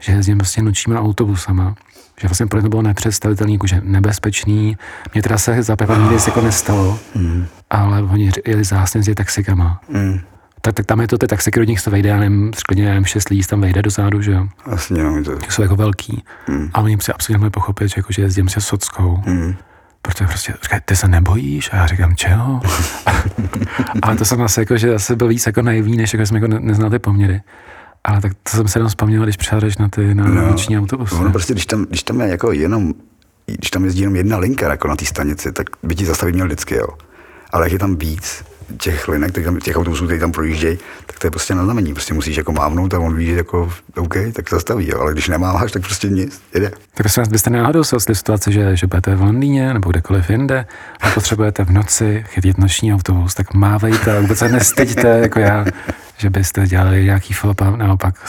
že jezdím prostě nočníma autobusama. Že vlastně pro to bylo nepředstavitelné, že nebezpečný. Mně teda se za nikdy jako nestalo, mm. ale oni jeli zásně s taxikama. Mm tak, tak tam je to ty taxiky do nich se vejde, já nevím, sklidně nevím, šest líst tam vejde do zádu, že jo. Jasně, no, to... Jsou jako velký. Mm. A oni si absolutně pochopit, že, jako, že jezdím se sockou. Mm. Protože prostě říkají, ty se nebojíš? A já říkám, čeho? Ale to jsem asi jako, že asi byl víc jako naivní, než jako jsem jako neznal ty poměry. Ale tak to jsem se jenom vzpomněl, když přijedeš na ty na no, noční autobusy. No, prostě, když tam, když tam je jako jenom, když tam jezdí jenom jedna linka jako na té stanici, tak by ti zastavit měl vždycky, jo. Ale jak je tam víc, těch linek, těch autobusů, které tam projíždějí, tak to je prostě na znamení. Prostě musíš jako mávnout a on ví, že jako OK, tak zastaví, jo. ale když nemáváš, tak prostě nic, jede. Tak prosím byste náhodou se situaci, že, že budete v Londýně nebo kdekoliv jinde a potřebujete v noci chytit noční autobus, tak mávejte, vůbec se nestyďte, jako já, že byste dělali nějaký flop a naopak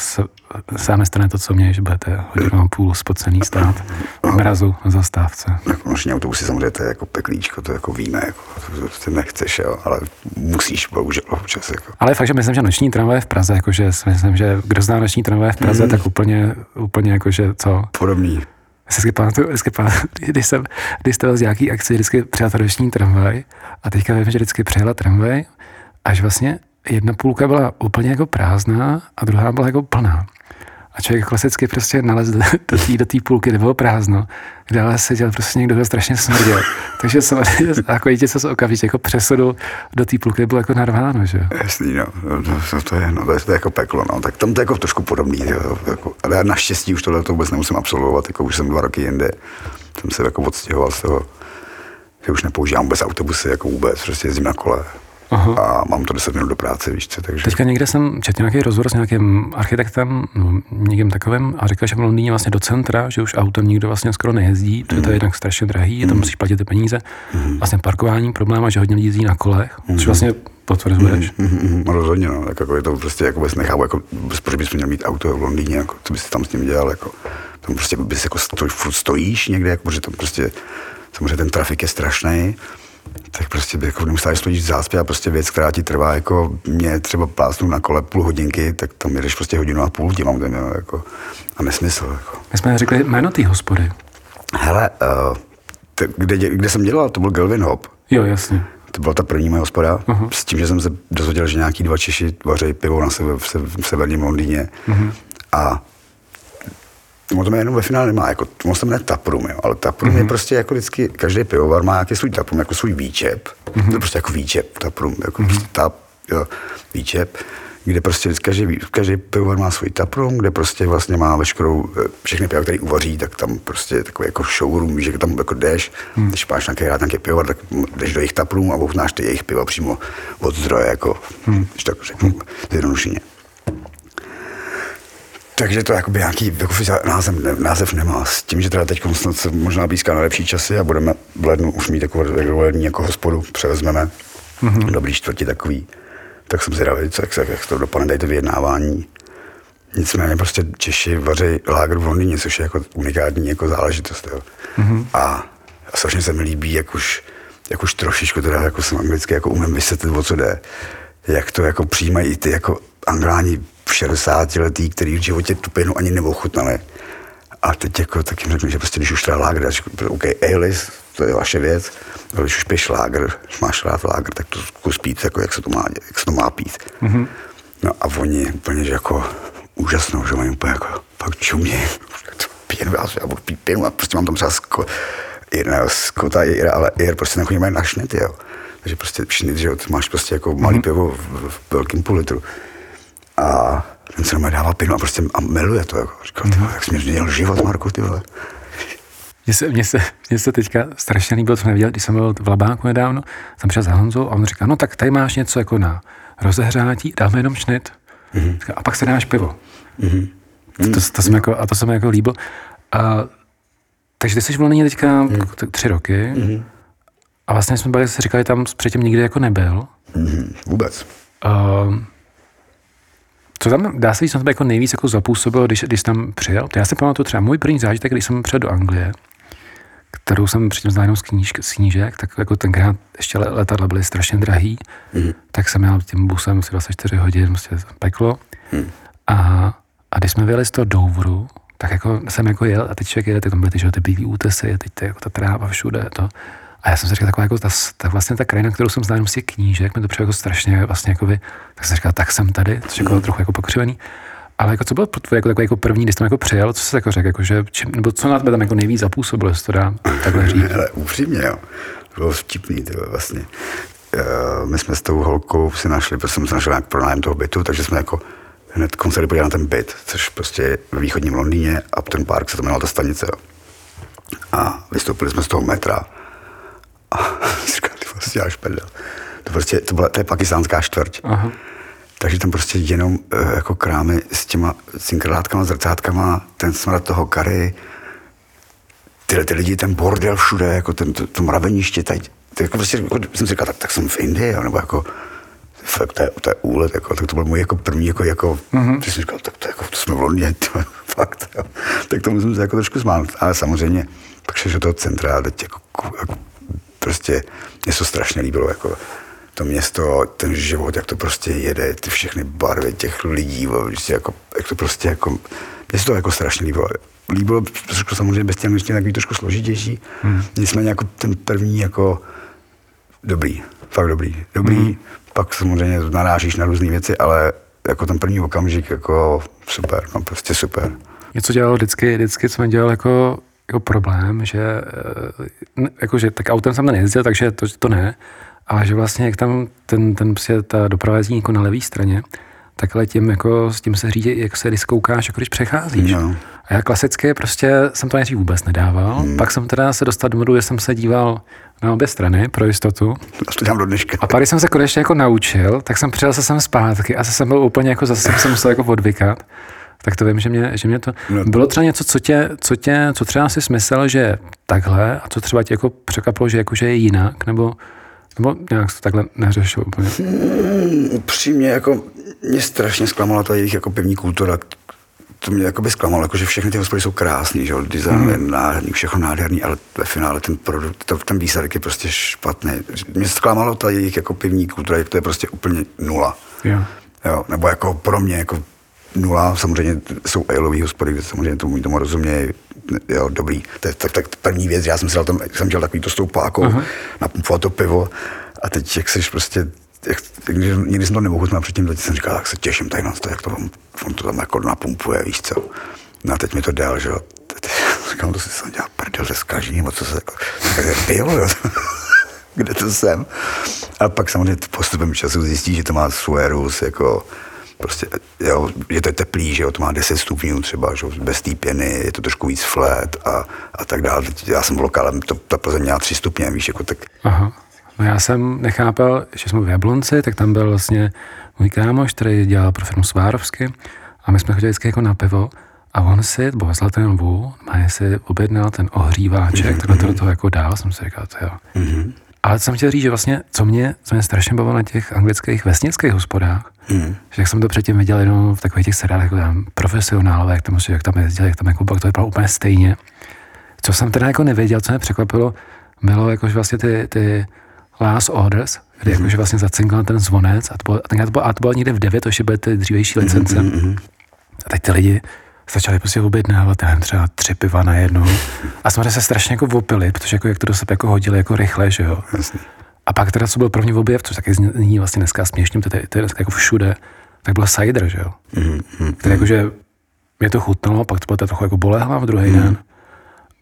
sám nestane to, co mě, že budete hodinu a půl spocený stát v mrazu na zastávce. Jako noční autobusy samozřejmě to je jako peklíčko, to jako víme, jako, to, to, to nechceš, jo, ale musíš bohužel občas. Jako. Ale fakt, že myslím, že noční tramvaj v Praze, jakože myslím, že kdo zná noční tramvaj v Praze, mm. tak úplně, úplně jakože co? Podobný. Vždycky pamatuju, vždycky pamatuju, když jsem, když jste z nějaký akci, vždycky přijel noční tramvaj a teďka vím, že vždycky přijela tramvaj až vlastně jedna půlka byla úplně jako prázdná a druhá byla jako plná. A člověk klasicky prostě nalez do té do tý půlky, kde bylo prázdno, kde ale seděl prostě někdo, kdo strašně smrděl. Takže samozřejmě jako dítě se okamžitě jako přesudu do té půlky, bylo jako narváno, že jo. Jasný, no, to, to, je, no, to, je, to je jako peklo, no. Tak tam to je jako trošku podobný, jo, jako, ale já naštěstí už tohle to vůbec nemusím absolvovat, jako už jsem dva roky jinde, jsem se jako odstěhoval z toho, že už nepoužívám vůbec autobusy, jako vůbec, prostě jezdím na kole. Aha. a mám to 10 minut do práce, víš co, takže... Teďka někde jsem četl nějaký rozhovor s nějakým architektem, no, někým takovým, a říkal, že v Londýně vlastně do centra, že už autem nikdo vlastně skoro nejezdí, protože mm. to je jednak strašně drahý, mm. tam musíš platit ty peníze. Mm. Vlastně parkování problém, a že hodně lidí jezdí na kolech, mm. což vlastně potvrzuješ. Mm, mm, mm, rozhodně, no, tak jako je to prostě jako vůbec nechápu, jako, proč bys měl mít auto v Londýně, jako, co bys tam s tím dělal, jako, tam prostě bys jako stoj, stojíš někde, jako, protože tam prostě, samozřejmě ten trafik je strašný, tak prostě by jako neustále v záspě a prostě věc, která ti trvá jako mě třeba plásnu na kole půl hodinky, tak tam jedeš prostě hodinu a půl tím autem, jo, jako, a nesmysl. Jako. My jsme řekli jméno té hospody. Hele, uh, te, kde, kde, jsem dělal, to byl Gelvin Hop. Jo, jasně. To byla ta první moje hospoda, uh-huh. s tím, že jsem se dozvěděl, že nějaký dva Češi vařejí pivo na sebe, v, v severním Londýně. Uh-huh. A to mě jenom ve finále nemá, jako, to se jmenuje Taprum, jo, ale Taprum mm-hmm. je prostě jako vždycky, každý pivovar má nějaký svůj Taprum, jako svůj výčep, mm-hmm. to je prostě jako výčep, Taprum, jako mm-hmm. prostě tap, jo, výčep, kde prostě každý, každý pivovar má svůj taproom, kde prostě vlastně má veškerou, eh, všechny piva, které uvaří, tak tam prostě takový jako showroom, že tam jako jdeš, hmm. když máš nějaký rád nějaký pivovar, tak jdeš do jejich taproom a ochutnáš ty jejich piva přímo od zdroje, jako, hmm. když tak řeknu, hmm. zjednodušeně. Takže to jakoby nějaký jako název, název nemá. S tím, že teda teď snad se možná blízká na lepší časy a budeme v lednu už mít takovou regulární jako hospodu, převezmeme mm-hmm. dobrý čtvrtí takový tak jsem zvědavý, jak, jak, jak to dopadne to vyjednávání. Nicméně prostě Češi vaří lágr v Londýně, což je jako unikátní jako záležitost. Jo. Mm-hmm. A strašně se mi líbí, jak už, jak už trošičku teda jako jsem anglicky jako umím vysvětlit, o co jde. Jak to jako přijímají ty jako angláni v 60 letý, který v životě tu pěnu ani neochutnali. A teď jako tak jim řeknu, že prostě když už teda lágr, OK, Ailis, to je vaše věc, ale když už piješ lágr, když máš rád lágr, tak to zkus pít, jako jak se to má, jak se to má pít. Mm-hmm. No a oni úplně, že jako úžasnou, že oni úplně jako pak čumě, pěnu, já, já budu pít pěnu a prostě mám tam třeba sko, jedna skota, Ira, ale Ir prostě nechodí mají na šnety, jo. Takže prostě šnit, že jo, máš prostě jako malý mm-hmm. pivo v, v velkém půl litru. A ten se dává pěnu a prostě a miluje to, jako. Říkal, mm-hmm. jak jsi mě změnil život, Marku, ty vole. Mně se, mně, se, mně se teďka strašně líbilo, co neviděl, když jsem byl v Labáku nedávno, jsem přišel za Honzou a on říká, no tak tady máš něco jako na rozehřátí, dáme jenom šnit. Mm-hmm. A pak se dáš pivo. Mm-hmm. To, to, to jsem jako, a to se mi jako líbilo. A, takže ty jsi volný teďka mm-hmm. tři roky mm-hmm. a vlastně jsme byli, si říkali, tam předtím nikdy jako nebyl. Mm-hmm. Vůbec. Uh, co tam, dá se říct, jako nejvíc jako zapůsobilo, když, když tam přijel? To já si pamatuju třeba můj první zážitek, když jsem přijel do Anglie, kterou jsem předtím znal jenom z, kníž, z knížek, tak jako tenkrát ještě letadla byly strašně drahý, mm. tak jsem jel tím busem asi 24 hodin, prostě peklo. Mm. A, a když jsme vyjeli z toho Douvru, tak jako jsem jako jel a teď člověk jede, ty tam byly ty, že, ty bílý útesy, teď ty, jako ta tráva všude, to. A já jsem si říkal, taková jako ta, ta, vlastně ta krajina, kterou jsem znal jenom z těch knížek, mi to přijde jako strašně vlastně jako vy, tak jsem říkal, tak jsem tady, což jako mm. trochu jako pokřivený. Ale jako co bylo tvoje jako, takový jako první, když jsi tam jako přijel, co jsi jako řekl, jako, že, či, nebo co na tebe tam jako nejvíc zapůsobilo, jestli to dá takhle říct? Ale upřímně, jo. To bylo vtipný, to vlastně. Uh, my jsme s tou holkou si našli, protože jsem se našel nějak pronájem toho bytu, takže jsme jako hned konceli podívat na ten byt, což prostě ve východním Londýně, Upton Park se to jmenovala ta stanice. Jo. A vystoupili jsme z toho metra a říkal, ty vlastně děláš prdel. To prostě, to, byla, to je pakistánská čtvrť. Aha takže tam prostě jenom uh, jako krámy s těma cinkrlátkama, zrcátkama, ten smrad toho kary, tyhle ty lidi, ten bordel všude, jako ten, to, to mraveniště, tady, to jako prostě, jako, jsem si říkal, tak, tak jsem v Indii, nebo jako, fakt, to je, to je úlet, jako, tak to byl můj jako první, jako, jako mm-hmm. jsem říkal, tak to, jako, to jsme v Londýně, fakt, jo. tak tomu jsem se jako trošku smál, ale samozřejmě, pak šel do toho centra, teď jako, jako prostě, mě se strašně líbilo, jako, to město, ten život, jak to prostě jede, ty všechny barvy těch lidí, jako, jak to prostě jako, mě se to jako strašně líbilo. Líbilo trošku samozřejmě bez těch takový trošku složitější, hmm. nicméně jako ten první jako dobrý, fakt dobrý, dobrý, hmm. pak samozřejmě narážíš na různé věci, ale jako ten první okamžik jako super, no prostě super. Něco dělalo vždycky, vždycky jsme dělal jako, jako problém, že, eh, jako, že tak autem jsem nejezdil, takže to, to ne, a že vlastně jak tam ten, ten prostě ta doprava jezdí jako na levé straně, takhle tím, jako, s tím se řídí, jak se diskoukáš, jako když přecházíš. No. A já klasicky prostě jsem to nejdřív vůbec nedával. Hmm. Pak jsem teda se dostal do modu, že jsem se díval na obě strany pro jistotu. To dělám do dneška. A pak, když jsem se konečně jako naučil, tak jsem přijel se sem zpátky a jsem byl úplně jako, zase jsem se musel jako odvykat. Tak to vím, že mě, že mě to... No. Bylo třeba něco, co tě, co tě, co třeba si smysl, že takhle a co třeba tě jako překvapilo, že, jako, že je jinak, nebo nebo nějak to takhle neřešil úplně? Hmm, upřímně, jako mě strašně zklamala ta jejich jako pivní kultura. To mě jako by zklamalo, jako, že všechny ty hospody jsou krásný, že design mm. je nádherný, všechno nádherný, ale ve finále ten produkt, to, ten výsledek je prostě špatný. Mě zklamalo ta jejich jako pivní kultura, to je prostě úplně nula. Jo. Jo, nebo jako pro mě jako nula, samozřejmě jsou ailový hospody, kde samozřejmě tomu, tomu rozumějí, jo, dobrý. To je tak, tak první věc, já jsem si dal tam, jsem dělal takový to stoupáko, uh-huh. napumpovat to pivo a teď jak seš prostě jak, nikdy, nikdy jsem to nemohl znát předtím, teď jsem říkal, tak se těším tady na to, jak to on, on to tam jako napumpuje, víš co. No a teď mi to dal, že jo. Říkám, to si jsem dělal prdel, zkaží, nebo co se jako, pil, jo. Kde to jsem? A pak samozřejmě postupem času zjistí, že to má suerus, jako prostě, jo, je to teplý, že jo, to má 10 stupňů třeba, že jo, bez té pěny, je to trošku víc flat a, a tak dále. Já jsem v lokálem, to, ta Plzeň měla 3 stupně, víš, jako tak. Aha. No já jsem nechápal, že jsme v Jablonci, tak tam byl vlastně můj kámoš, který dělal pro firmu Svárovsky a my jsme chodili vždycky jako na pivo a on si, bo ve Zlatém lvu, má si objednal ten ohříváček, mm-hmm. takhle to do toho jako dál, jsem si říkal, to jo. Mm-hmm. Ale co jsem chtěl říct, že vlastně, co mě, co mě strašně bavilo na těch anglických vesnických hospodách, mm. že jak jsem to předtím viděl jenom v takových těch seriálech, jako tam profesionálové, jak tam, jak tam jezdili, jak tam jako bylo, to vypadalo úplně stejně. Co jsem teda jako nevěděl, co mě překvapilo, bylo jako, že vlastně ty, ty last orders, kdy mm. jakože vlastně zacinkal ten zvonec a to bylo, a to bylo, a to bylo někde v 9, to ještě byly ty dřívější licence. Mm-hmm. A teď ty lidi začali prostě objednávat, nevím, třeba tři piva na jednu. A jsme se strašně jako vopili, protože jako, jak to do sebe jako hodili jako rychle, že jo. Jasně. A pak teda, co byl první objev, což taky zní vlastně dneska směšně, to, je, to je dneska jako všude, tak byl cider, že jo. Mm-hmm. Který jakože mě to chutnalo, pak to bylo trochu jako bolehla v druhý mm. den.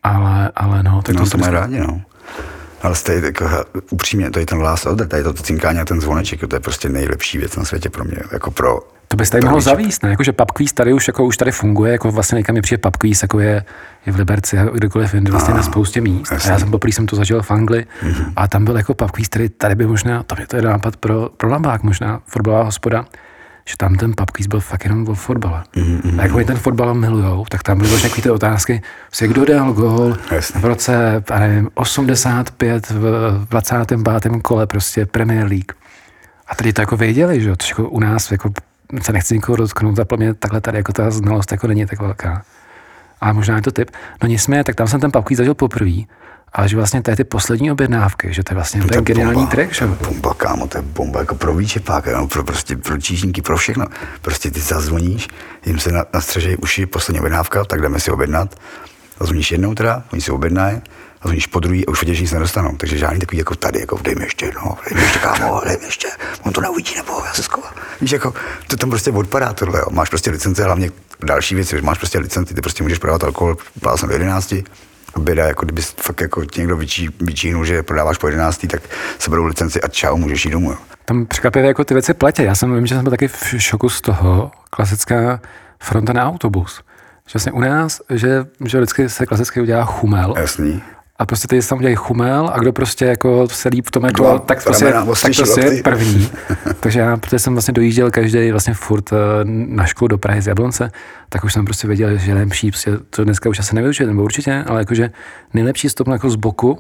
Ale, ale no, tak no, to, to mají rádi, no. Ale stej, jako, upřímně, to je ten last order, tady to cinkání a ten zvoneček, to je prostě nejlepší věc na světě pro mě, jako pro to bys tady mohl zavíst, ne? Jakože pubquiz tady už, jako už tady funguje, jako vlastně někam mi přijde pubquiz, jako je, je v Liberci a kdekoliv jinde, vlastně na spoustě míst. A já jsem poprvé jsem to zažil v Anglii mm-hmm. a tam byl jako pubquiz, který tady by možná, to je to je nápad pro, pro Lambák možná, fotbalová hospoda, že tam ten pubquiz byl fakt jenom o fotbale. Mm-hmm. A jako oni ten fotbal milujou, tak tam byly vlastně ty otázky, prostě kdo dal gól v roce, a nevím, 85 v 25. kole prostě Premier League. A tady to jako věděli, že to jako u nás jako se nechci nikoho dotknout, a mě takhle tady jako ta znalost jako není tak velká. Ale možná je to typ. No nicméně, tak tam jsem ten papký zažil poprvé, ale že vlastně to je ty poslední objednávky, že to je vlastně to je geniální bomba, track, že? Bomba, kámo, to je bomba jako pro výčepák, no, pro, prostě pro čížníky, pro všechno. Prostě ty zazvoníš, jim se na, nastřežejí uši, poslední objednávka, tak jdeme si objednat. Zazvoníš jednou teda, oni si objednají, a zvoníš po druhý a už věděš, že nic nedostanou. Takže žádný takový jako tady, jako dej mi ještě, no, dej mi ještě kámo, dej mi ještě, on to neuvidí, nebo já se schovám. Víš, jako, to tam prostě odpadá tohle, jo. máš prostě licence, hlavně další věci, máš prostě licenci, ty prostě můžeš prodávat alkohol, prodal jsem do 11, běda, jako kdyby fakt jako ti někdo vyčí, vyčínul, že prodáváš po 11, tak se budou licenci a čau, můžeš jít domů. Jo. Tam překvapivě jako ty věci platí. Já jsem vím, že jsem byl taky v šoku z toho, klasická fronta na autobus. Že vlastně u nás, že, že vždycky se klasicky udělá chumel. Jasný a prostě ty tam udělají chumel a kdo prostě jako se líp v tom jako, Dva, tak, prostě, tak prostě je první. Takže já, protože jsem vlastně dojížděl každý vlastně furt eh, na školu do Prahy z Jablonce, tak už jsem prostě věděl, že nejlepší, prostě to dneska už asi nevyučit, nebo určitě, ale jakože nejlepší je jako z boku,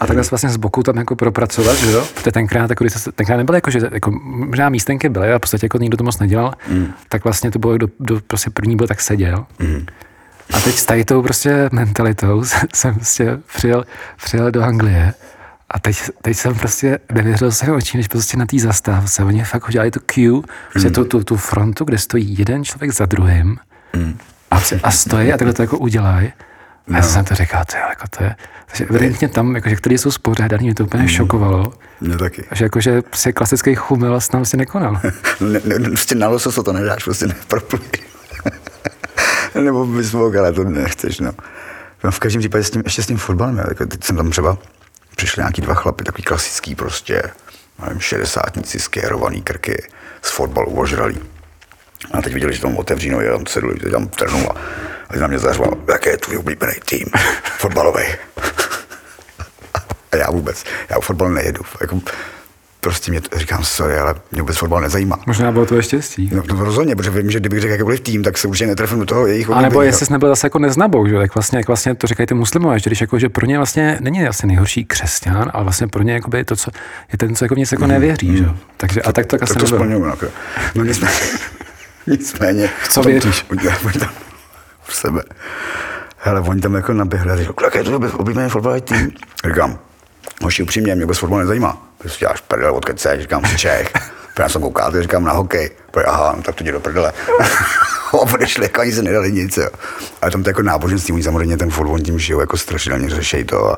a takhle se vlastně z boku tam jako propracovat, že jo? Protože tenkrát, jako, se, tenkrát nebylo jako, že jako, možná místenky byly a v podstatě jako nikdo to moc nedělal, mm. tak vlastně to bylo, kdo, kdo prostě první byl, tak seděl. Mm. A teď s tady tou prostě mentalitou jsem prostě přijel, přijel do Anglie a teď, teď jsem prostě nevěřil svým očím, když prostě na té zastávce, oni fakt udělali tu queue, prostě mm. tu, tu, tu, frontu, kde stojí jeden člověk za druhým mm. a, a stojí a takhle to jako udělají. No. A já no. jsem to říkal, to je, jako to je, takže evidentně tam, jakože, který jsou spořádaný, mě to úplně mm. šokovalo. Mě taky. Že jakože si klasický chumel tam vlastně nekonal. ne, ne, prostě na losos to nedáš, prostě nepropluješ. nebo besmok, ale to nechceš, no. no. V každém případě s tím, ještě s tím fotbalem, jako teď jsem tam třeba, přišli nějaký dva chlapy, takový klasický prostě, nevím, šedesátníci, skérovaný krky, z fotbalu ožralý. A teď viděli, že tam otevří, no, tam sedli, tam trhnul a, a na mě zařval, jaký je tvůj oblíbený tým fotbalový. a já vůbec, já u fotbalu nejedu. Jako, prostě mě to, říkám, sorry, ale mě vůbec fotbal nezajímá. Možná bylo to štěstí. No, no rozhodně, protože vím, že kdybych řekl jakýkoliv tým, tak se určitě netrefím do toho jejich A nebo jestli jsi nebyl zase jako neznabou, že? Tak vlastně, jak vlastně to říkají ty muslimové, že když jako, že pro ně vlastně není asi nejhorší křesťan, ale vlastně pro ně jakoby to, co je ten, co jako nic jako nevěří, mm, že? Takže, a tak to, tak to, to splňuju, no, no nicméně, nicméně. Co věříš? V sebe. Hele, oni tam jako naběhli a říkali, jaký je to oblíbený fotbalový tým? Říkám, Hoši, upřímně, mě vůbec fotbal nezajímá. Prostě děláš prdel, odkud se, říkám, jsi Čech. Já jsem koukal, říkám na hokej. Pojď, aha, no, tak to jde do prdele. a odešli, jako ani se nedali nic. Jo. Ale tam to jako náboženství, oni samozřejmě ten fotbal tím žijou, jako strašidelně řeší to a,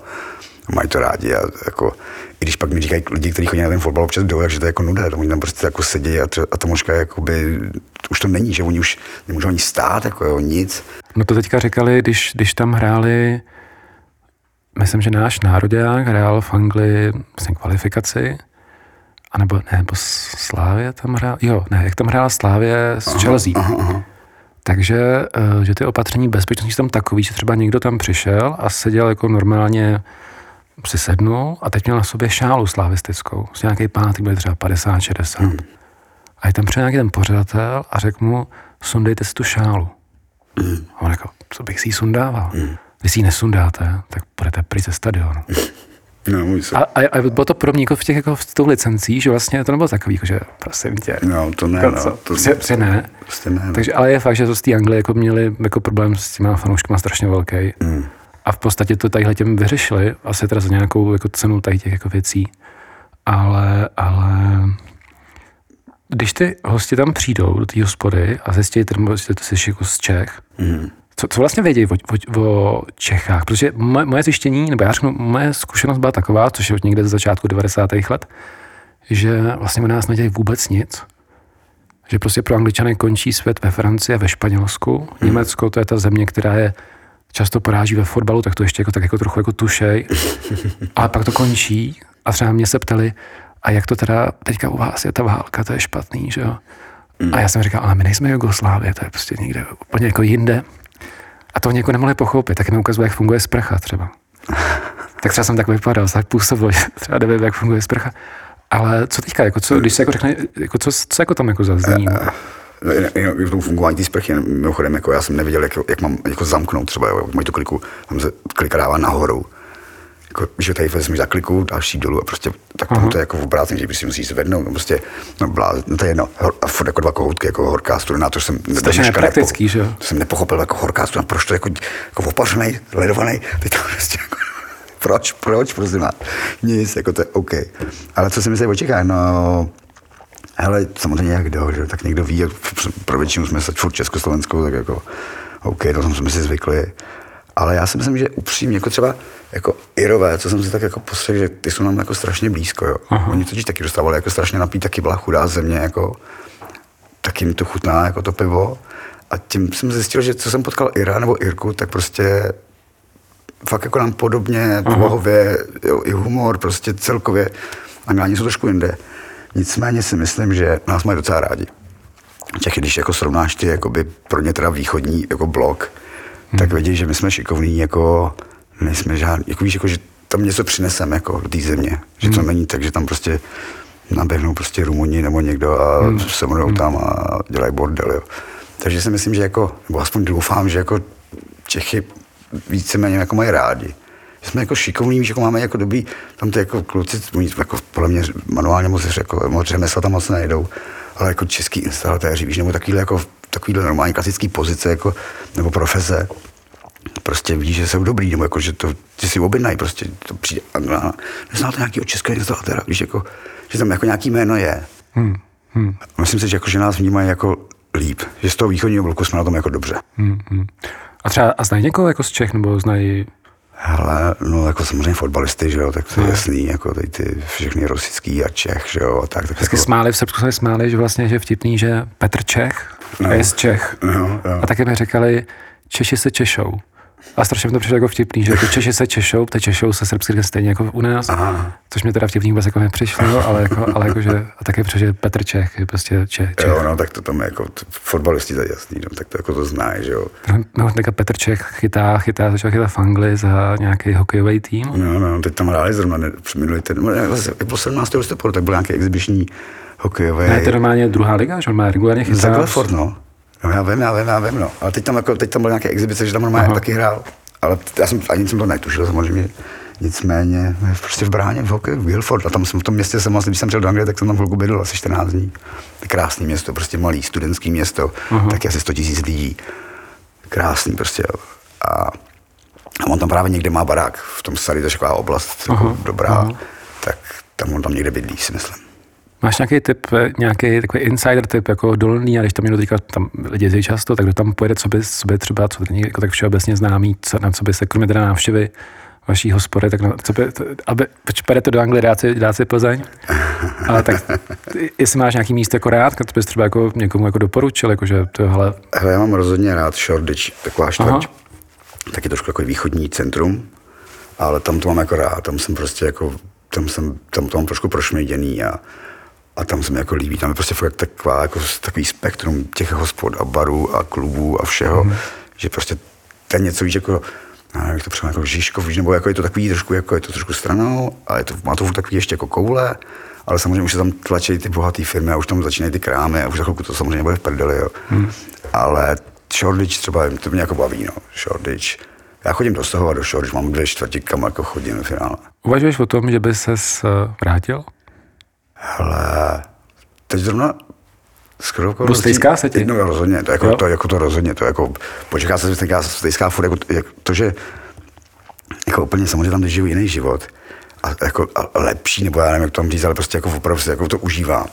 a mají to rádi. A jako, I když pak mi říkají lidi, kteří chodí na ten fotbal občas jdou, takže to je jako nuda, oni tam prostě jako sedí a, a to možná jakoby už to není, že oni už nemůžou ani stát, jako jo, nic. No to teďka říkali, když, když tam hráli, myslím, že náš národák hrál v Anglii vlastně kvalifikaci, a nebo ne, nebo Slávě tam hrál, jo, ne, jak tam hrála Slávě s Chelsea. Aha, aha. Takže, eh, že ty opatření bezpečnosti tam takový, že třeba někdo tam přišel a seděl jako normálně si sednul a teď měl na sobě šálu slavistickou. S nějaký pán, byl třeba 50, 60. Hmm. A je tam přijel nějaký ten pořadatel a řekl mu, sundejte si tu šálu. Hmm. A on jako, co bych si ji sundával? Hmm. Když si ji nesundáte, tak budete pryč ze stadionu. No, a, a, a, bylo to pro mě jako v těch jako v tou licencí, že vlastně to nebylo takový, jako, že prosím tě. No, to ne, jako, no, to prostě, prostě ne. Prostě ne, no. Takže, ale je fakt, že to z té Anglie jako měli jako problém s těma fanouškama strašně velký. Mm. A v podstatě to tadyhle těm vyřešili, asi teda za nějakou jako cenu tady těch jako věcí. Ale, ale když ty hosti tam přijdou do té hospody a zjistí, že ty jsi jako z Čech, mm. Co, co vlastně vědí o, o, o Čechách? Protože moje, moje zjištění, nebo já řeknu, moje zkušenost byla taková, což je od někde z začátku 90. let, že vlastně u nás nedějí vůbec nic. Že prostě pro Angličany končí svět ve Francii a ve Španělsku. Mm. Německo to je ta země, která je často poráží ve fotbalu, tak to ještě jako, tak jako trochu jako tušej. Ale pak to končí a třeba mě se ptali, a jak to teda teďka u vás je ta válka, to je špatný, že jo? A já jsem říkal, ale my nejsme Jugoslávie, to je prostě někde úplně jako jinde. A to někoho nemohli pochopit, tak mi ukazuje, jak funguje sprcha třeba. tak třeba jsem tak vypadal, tak působil, třeba nevím, jak funguje sprcha. Ale co teďka, jako co, když se jako řekne, jako co, co jako tam jako zazní? No? v tom fungování té sprchy, mimochodem, jako já jsem nevěděl, jak, jak mám jako zamknout třeba, jo, mají tu kliku, tam se klika dává nahoru, jako, že tady vezmeš za kliku, další dolů a prostě tak uh-huh. to je jako v obrácení, že si musíš zvednout, no prostě, no, blá, no to je jedno, hor, a furt jako dva kohoutky, jako horká studená, to jsem Strašně nepraktický, že jo? To jsem nepochopil, jako horká studená, proč to jako, jako opařený, ledovaný, teď to prostě jako, proč, proč, prosím nic, jako to je OK. Ale co si myslí očeká, no, hele, samozřejmě jak kdo, že? tak někdo ví, jak pro většinu jsme se furt Československou, tak jako OK, to jsme si zvykli. Ale já si myslím, že upřímně, jako třeba jako Irové, co jsem si tak jako postřehl, že ty jsou nám jako strašně blízko, jo. Aha. Oni totiž taky dostávali jako strašně napít, taky byla chudá země, jako tak jim to chutná, jako to pivo. A tím jsem zjistil, že co jsem potkal Ira nebo Irku, tak prostě fakt jako nám podobně, povahově, i humor, prostě celkově. Angláni jsou trošku jinde. Nicméně si myslím, že nás mají docela rádi. Těch, když jako srovnáš ty jakoby pro ně teda východní jako blok, hmm. tak vidíš, že my jsme šikovní, jako nejsme žádný, jako víš, jako, že tam něco přineseme jako do té země. Že to hmm. není tak, že tam prostě naběhnou prostě Rumuni nebo někdo a hmm. se mnou hmm. tam a dělají bordel. Jo. Takže si myslím, že jako, nebo aspoň doufám, že jako Čechy víceméně jako mají rádi jsme jako šikovní, že jako máme jako dobrý, tam ty jako kluci, oni jako podle mě manuálně moc, jako, moc řemesla tam moc nejdou, ale jako český instalatéři, víš, nebo takovýhle jako takovýhle normální klasický pozice, jako, nebo profese, prostě víš, že jsou dobrý, nebo jako, že to, že si objednají, prostě to přijde, a, a neznáte nějakého českého instalatéra, víš, jako, že tam jako nějaký jméno je. Hmm. Hmm. Myslím si, že, jako, že nás vnímají jako líp, že z toho východního bloku jsme na tom jako dobře. Hmm. Hmm. A třeba a znají někoho jako z Čech, nebo znají Hele, no jako samozřejmě fotbalisty, že jo, tak to je jasný, jako tady ty všechny rosický a Čech, že jo, a tak. tak Vždycky jako... smáli, v Srbsku se smáli, že vlastně, že vtipný, že Petr Čech no. je z Čech. No, no. A taky mi říkali, Češi se češou. A strašně mi to přišlo jako vtipný, že jako Češi se češou, te češou se srbsky stejně jako u nás, Aha. což mi teda vtipný vůbec jako nepřišlo, ale, jako, ale jako, že, a také přišlo, že Petr Čech je prostě Čech. Čech. Jo, no, tak to tam je jako, fotbalisti to jasný, no, tak to jako to znáš, že jo. No, no tak Petr Čech chytá, chytá, začal chytat v Anglii za nějaký hokejový tým. No, no, teď tam hráli zrovna ne, minulý ten, ne, vlastně, po 17. listopadu, tak byl nějaký exibiční hokejový. Ne, to je normálně druhá liga, že on má regulárně chytá. Za Ford, no. No já vím, já vím, já vím, no. Ale teď tam, jako, teď tam byl nějaký exibice, že tam normálně taky hrál ale já jsem ani jsem to netušil samozřejmě. Nicméně prostě v bráně v hokeji v Guilford a tam jsem v tom městě jsem vlastně, když jsem přijel do Anglie, tak jsem tam chvilku bydlel asi 14 dní. Krásné město, prostě malý studentský město, uh-huh. taky asi 100 tisíc lidí. Krásný prostě. A, a on tam právě někde má barák, v tom starý, to je taková oblast uh-huh. jako dobrá, uh-huh. tak tam on tam někde bydlí, si myslím. Máš nějaký typ, nějaký takový insider typ jako dolný, a když tam někdo teďka tam lidi jezdí často, tak kdo tam pojede, co by, co by třeba, co není jako tak všeobecně známý, co, na co by se kromě teda návštěvy vaší hospody, tak na, co by, to, aby, proč to do Anglie, dát si, dát si Plzeň? Ale tak, jestli máš nějaký místo jako rád, to bys třeba jako někomu jako doporučil, jako že to hele... Hele, já mám rozhodně rád Shoreditch, taková čtvrť. Taky trošku jako východní centrum, ale tam to mám jako rád, tam jsem prostě jako, tam jsem, tam to mám trošku prošměděný a, a tam se mi jako líbí, tam je prostě fakt taková, jako, takový spektrum těch hospod a barů a klubů a všeho, mm. že prostě je něco víc jako, já nevím, to třeba jako Žižkov, nebo jako je to takový trošku, jako je to trošku stranou, a je to, má to takový ještě jako koule, ale samozřejmě už se tam tlačí ty bohaté firmy a už tam začínají ty krámy a už za chvilku to samozřejmě bude v prdeli, jo. Hmm. Ale Shoreditch třeba, to mě jako baví, no, Shoreditch. Já chodím do Sohova, do Shoreditch, mám dvě čtvrtě, kam jako chodím v finále. Uvažuješ o tom, že by se vrátil? Hele, teď zrovna skoro jako stejská se ti? No rozhodně, to jako, to, jako to rozhodně, to jako, počeká se stejská, stejská furt, jako, jak, to, že jako úplně samozřejmě tam žiju jiný život, a, jako, a lepší, nebo já nevím, jak to tam říct, ale prostě jako opravdu jako to užívám.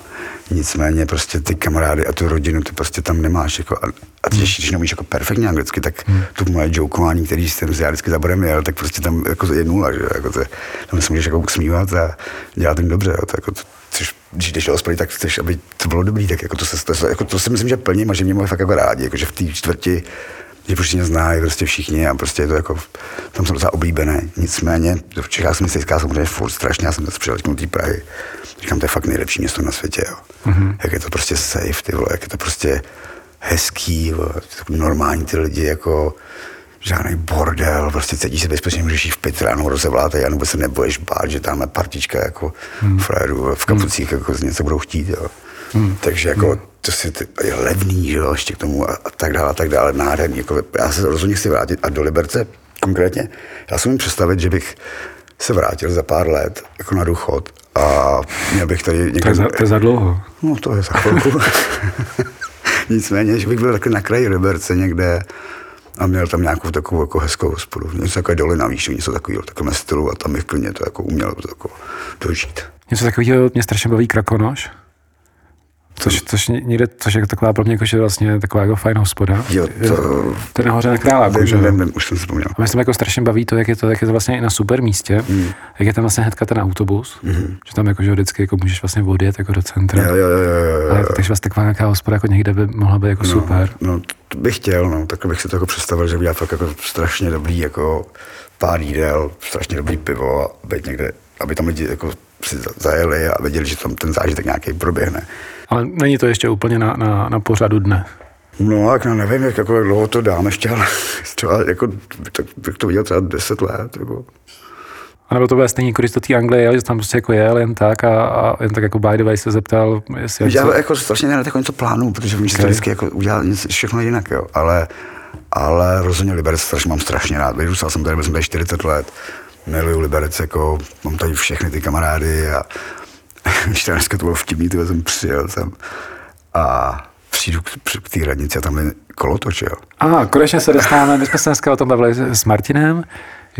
Nicméně prostě ty kamarády a tu rodinu, ty prostě tam nemáš. Jako, a, a když, když nemůžeš jako perfektně anglicky, tak hmm. to moje jokování, který jsem si já vždycky zaborem jel, tak prostě tam jako je nula, že jako to, tam se můžeš jako usmívat a dělat tím dobře. Jo, to, jako, to, což, když jdeš do hospody, tak chceš, aby to bylo dobrý, tak jako to, se, to, jako, to si myslím, že plním a že mě mají fakt jako rádi, jako, že v té čtvrti že prostě mě znají prostě všichni a prostě je to jako, tam jsem docela oblíbený. Nicméně, v Čechách jsem si říkal samozřejmě furt strašně, já jsem dnes přijel do té Prahy. Říkám, to je fakt nejlepší město na světě, jo. Mm-hmm. Jak je to prostě safe, ty vole, jak je to prostě hezký, vole, normální ty lidi, jako žádný bordel, prostě cítíš se bezpečně, můžeš jít v pět ráno rozevláte, já nebo se neboješ bát, že tam je partička jako hmm. frajerů v kapucích, hmm. jako z něco budou chtít, jo. Hmm. Takže jako hmm. to si, je levný, že jo, ještě k tomu a, a tak dále, a tak dále, nádherný. Jako, já se rozhodně chci vrátit a do Liberce konkrétně, já si můžu představit, že bych se vrátil za pár let jako na důchod a měl bych tady někde... To je za, to je za dlouho. No to je za chvilku. Nicméně, že bych byl taky na kraji Liberce někde a měl tam nějakou takovou jako hezkou hospodu. Něco takové dolina, víš, něco takového, takovém stylu a tam bych klidně to jako uměl to jako dožít. Něco takového mě strašně baví Krakonoš. Což, což někde, což je taková pro mě jako, že vlastně taková jako fajn hospoda. Jo, to... To je nahoře na Králáku, že? Vím, vím, už jsem vzpomněl. A mě jako strašně baví to, jak je to, jak je to vlastně i na super místě, mm. jak je tam vlastně hnedka ten autobus, mm. že tam jako, že vždycky jako můžeš vlastně odjet jako do centra. Jo, jo, jo, jo, jo. A, takže vlastně taková nějaká hospoda jako někde by mohla být jako no, super. No, to bych chtěl, no, tak bych si to jako představil, že udělat fakt jako strašně dobrý jako pár jídel, strašně dobrý pivo a být někde, aby tam lidi jako si zajeli a věděli, že tam ten zážitek nějaký proběhne. Ale není to ještě úplně na, na, na pořadu dne. No, tak no, nevím, jak, jako, jak dlouho to dám ještě, ale třeba jako, tak bych to viděl třeba 10 let. Jako. A nebo to bude stejně jako do té Anglie, že tam prostě jako jel jen tak a, a jen tak jako by the way se zeptal, jestli... Já jako strašně nerad jako něco plánu, protože vím, že okay. vždycky jako udělat všechno jinak, jo. Ale, ale rozhodně Liberec strašně mám strašně rád. Vyrůstal jsem tady, byl jsem tady 40 let, miluju Liberec, jako mám tady všechny ty kamarády a když to dneska to bylo vtipný, ty jsem přijel jsem a přijdu k, k té radnici a tam je kolotoč, jo. A konečně se dostáváme, my jsme se dneska o tom bavili s Martinem,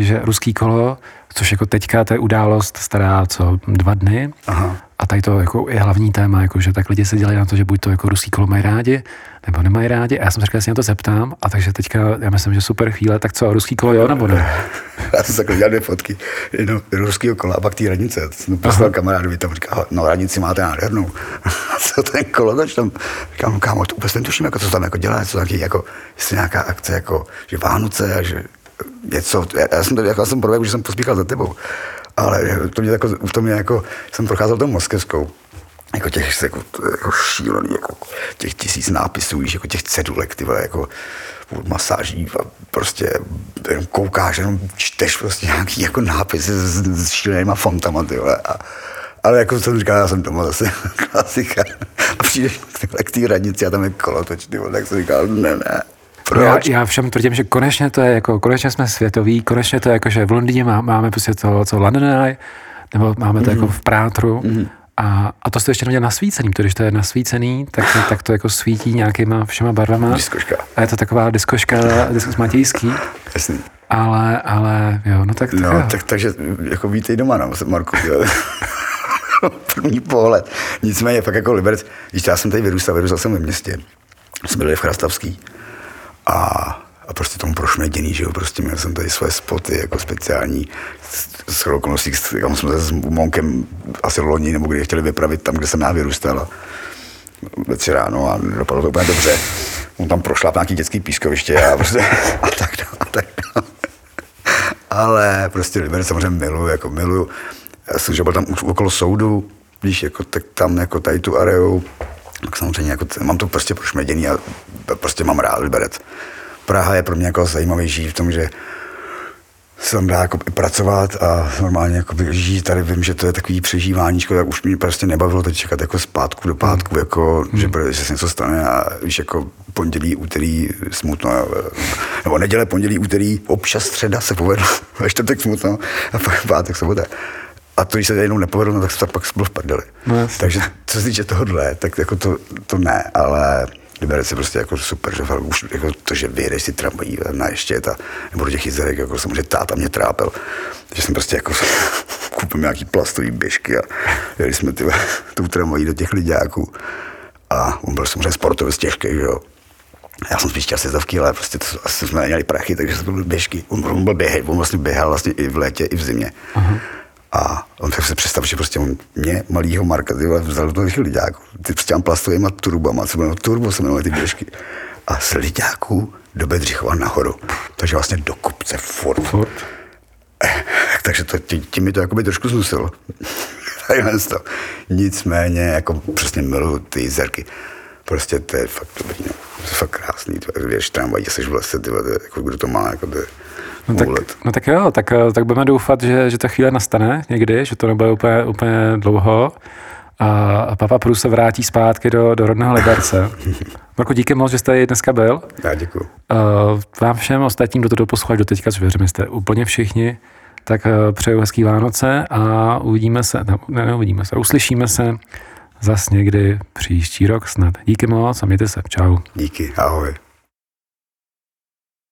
že ruský kolo, což jako teďka to je událost stará co dva dny, Aha. A tady to jako je hlavní téma, jako že tak lidi se dělají na to, že buď to jako ruský kolo mají rádi, nebo nemají rádi. A já jsem říkal, že si na to zeptám. A takže teďka, já myslím, že super chvíle, tak co, ruský kolo jo, nebo ne? Já jsem takhle dělal dvě fotky, jedno ruského kola a pak té radnice. Jsem poslal kamarádovi, tam říkal, no radnici máte nádhernou. Co ten kolo, tak tam říkám, no kámo, to vůbec netuším, jako, co tam jako dělá, co taky, jako, jestli nějaká akce, jako, že Vánoce a že něco, já, jsem to, jako, já jsem prvek, že jsem pospíchal za tebou ale to mě jako, to mě jako, jsem procházel tou moskevskou, jako těch jako, jako šílený, jako těch tisíc nápisů, jako těch cedulek, ty vole, jako masáží a prostě jenom koukáš, jenom čteš prostě nějaký jako nápisy s, s šílenýma fontama, ty vole. A, ale jako jsem říkal, já jsem doma zase klasika. A přijdeš k té radnici a tam je kolotoč, ty vole, tak jsem říkal, ne, ne. Proč? Já, já všem tvrdím, že konečně to je jako, konečně jsme světoví, konečně to je jako, že v Londýně má, máme prostě to, co London Eye, nebo máme to mm-hmm. jako v Prátru, mm-hmm. A, a to jste ještě neměl nasvícený, protože když to je nasvícený, tak, to, tak to jako svítí nějakýma všema barvama. Diskoška. A je to taková diskoška, diskoš matějský. Jasný. Ale, ale jo, no tak, tak No, tak, takže jako vítej doma, no, Marku. První pohled. Nicméně fakt jako Liberec, když já jsem tady vyrůstal, vyrůstal jsem ve městě, jsme byli v Chrastavský. A, a prostě tomu prošmeděný, že jo, prostě měl jsem tady své spoty jako speciální, s okolností, kam jsme se s Monkem asi loni, nebo kdy chtěli vypravit tam, kde jsem já vyrůstal a večer ráno a dopadlo to úplně dobře. On tam prošla nějaký dětský pískoviště a, prostě, a tak dále, a tak dále. Ale prostě Liberec samozřejmě miluju, jako miluju. Já jsem, že byl tam okolo soudu, víš, jako, tak tam jako tady tu areu, tak samozřejmě jako, mám to prostě prošmeděný a prostě mám rád Liberec. Praha je pro mě jako zajímavý žít v tom, že se tam dá jako i pracovat a normálně jako žít. Tady vím, že to je takový přežívání, tak už mě prostě nebavilo teď čekat jako zpátku do pátku, mm. jako, mm. že, že se něco stane a víš, jako pondělí, úterý smutno, nebo neděle, pondělí, úterý, občas středa se povedlo, ve čtvrtek smutno a pak pátek sobota. A to, když se jenom nepovedlo, no, tak se pak bylo v prdeli. No, Takže co se týče tohohle, tak jako to, to ne, ale Liberec je prostě jako super, že už jako to, že vyjedeš si tramvají na ještě ta, nebo do těch jizerek, jako samozřejmě táta mě trápil, že jsem prostě jako koupil nějaký plastový běžky a jeli jsme ty, tou tramvají do těch lidáků a on byl samozřejmě sportovec těžký, že jo. Já jsem spíš chtěl sezdavky, ale prostě to, asi jsme neměli prachy, takže jsme byli běžky. On, on byl běhej, on vlastně běhal vlastně i v létě, i v zimě. Uh-huh. A on tak si představ, že prostě on mě, malýho Marka, ty vzal do těch lidáků, ty prostě mám plastovýma turbama, co bylo turbo, se jmenovali ty běžky. A z lidáků do Bedřichova nahoru. Takže vlastně do kopce furt. furt. Eh, takže to, tím mi to jakoby trošku zmusilo. to. Nicméně, jako přesně miluju ty jízerky. Prostě to je fakt dobrý, no. To je fakt krásný. To, když tramvají, jsi v lese, ty, jako kdo to má, jako to je, No tak, no tak jo, tak, eh, tak budeme doufat, že, že ta chvíle nastane někdy, že to nebude úplně, úplně dlouho a Papa Prus se vrátí zpátky do, do rodného Liberce. Marko, díky moc, že jste tady dneska byl. Já děkuji. Uh, vám všem ostatním, kdo to doposlouchá do teďka, což věřím, jste úplně všichni, tak uh, přeju hezký Vánoce a uvidíme se, ne, ne, uvidíme se, uslyšíme se zas někdy příští rok snad. Díky moc a mějte se. Čau. Díky, ahoj.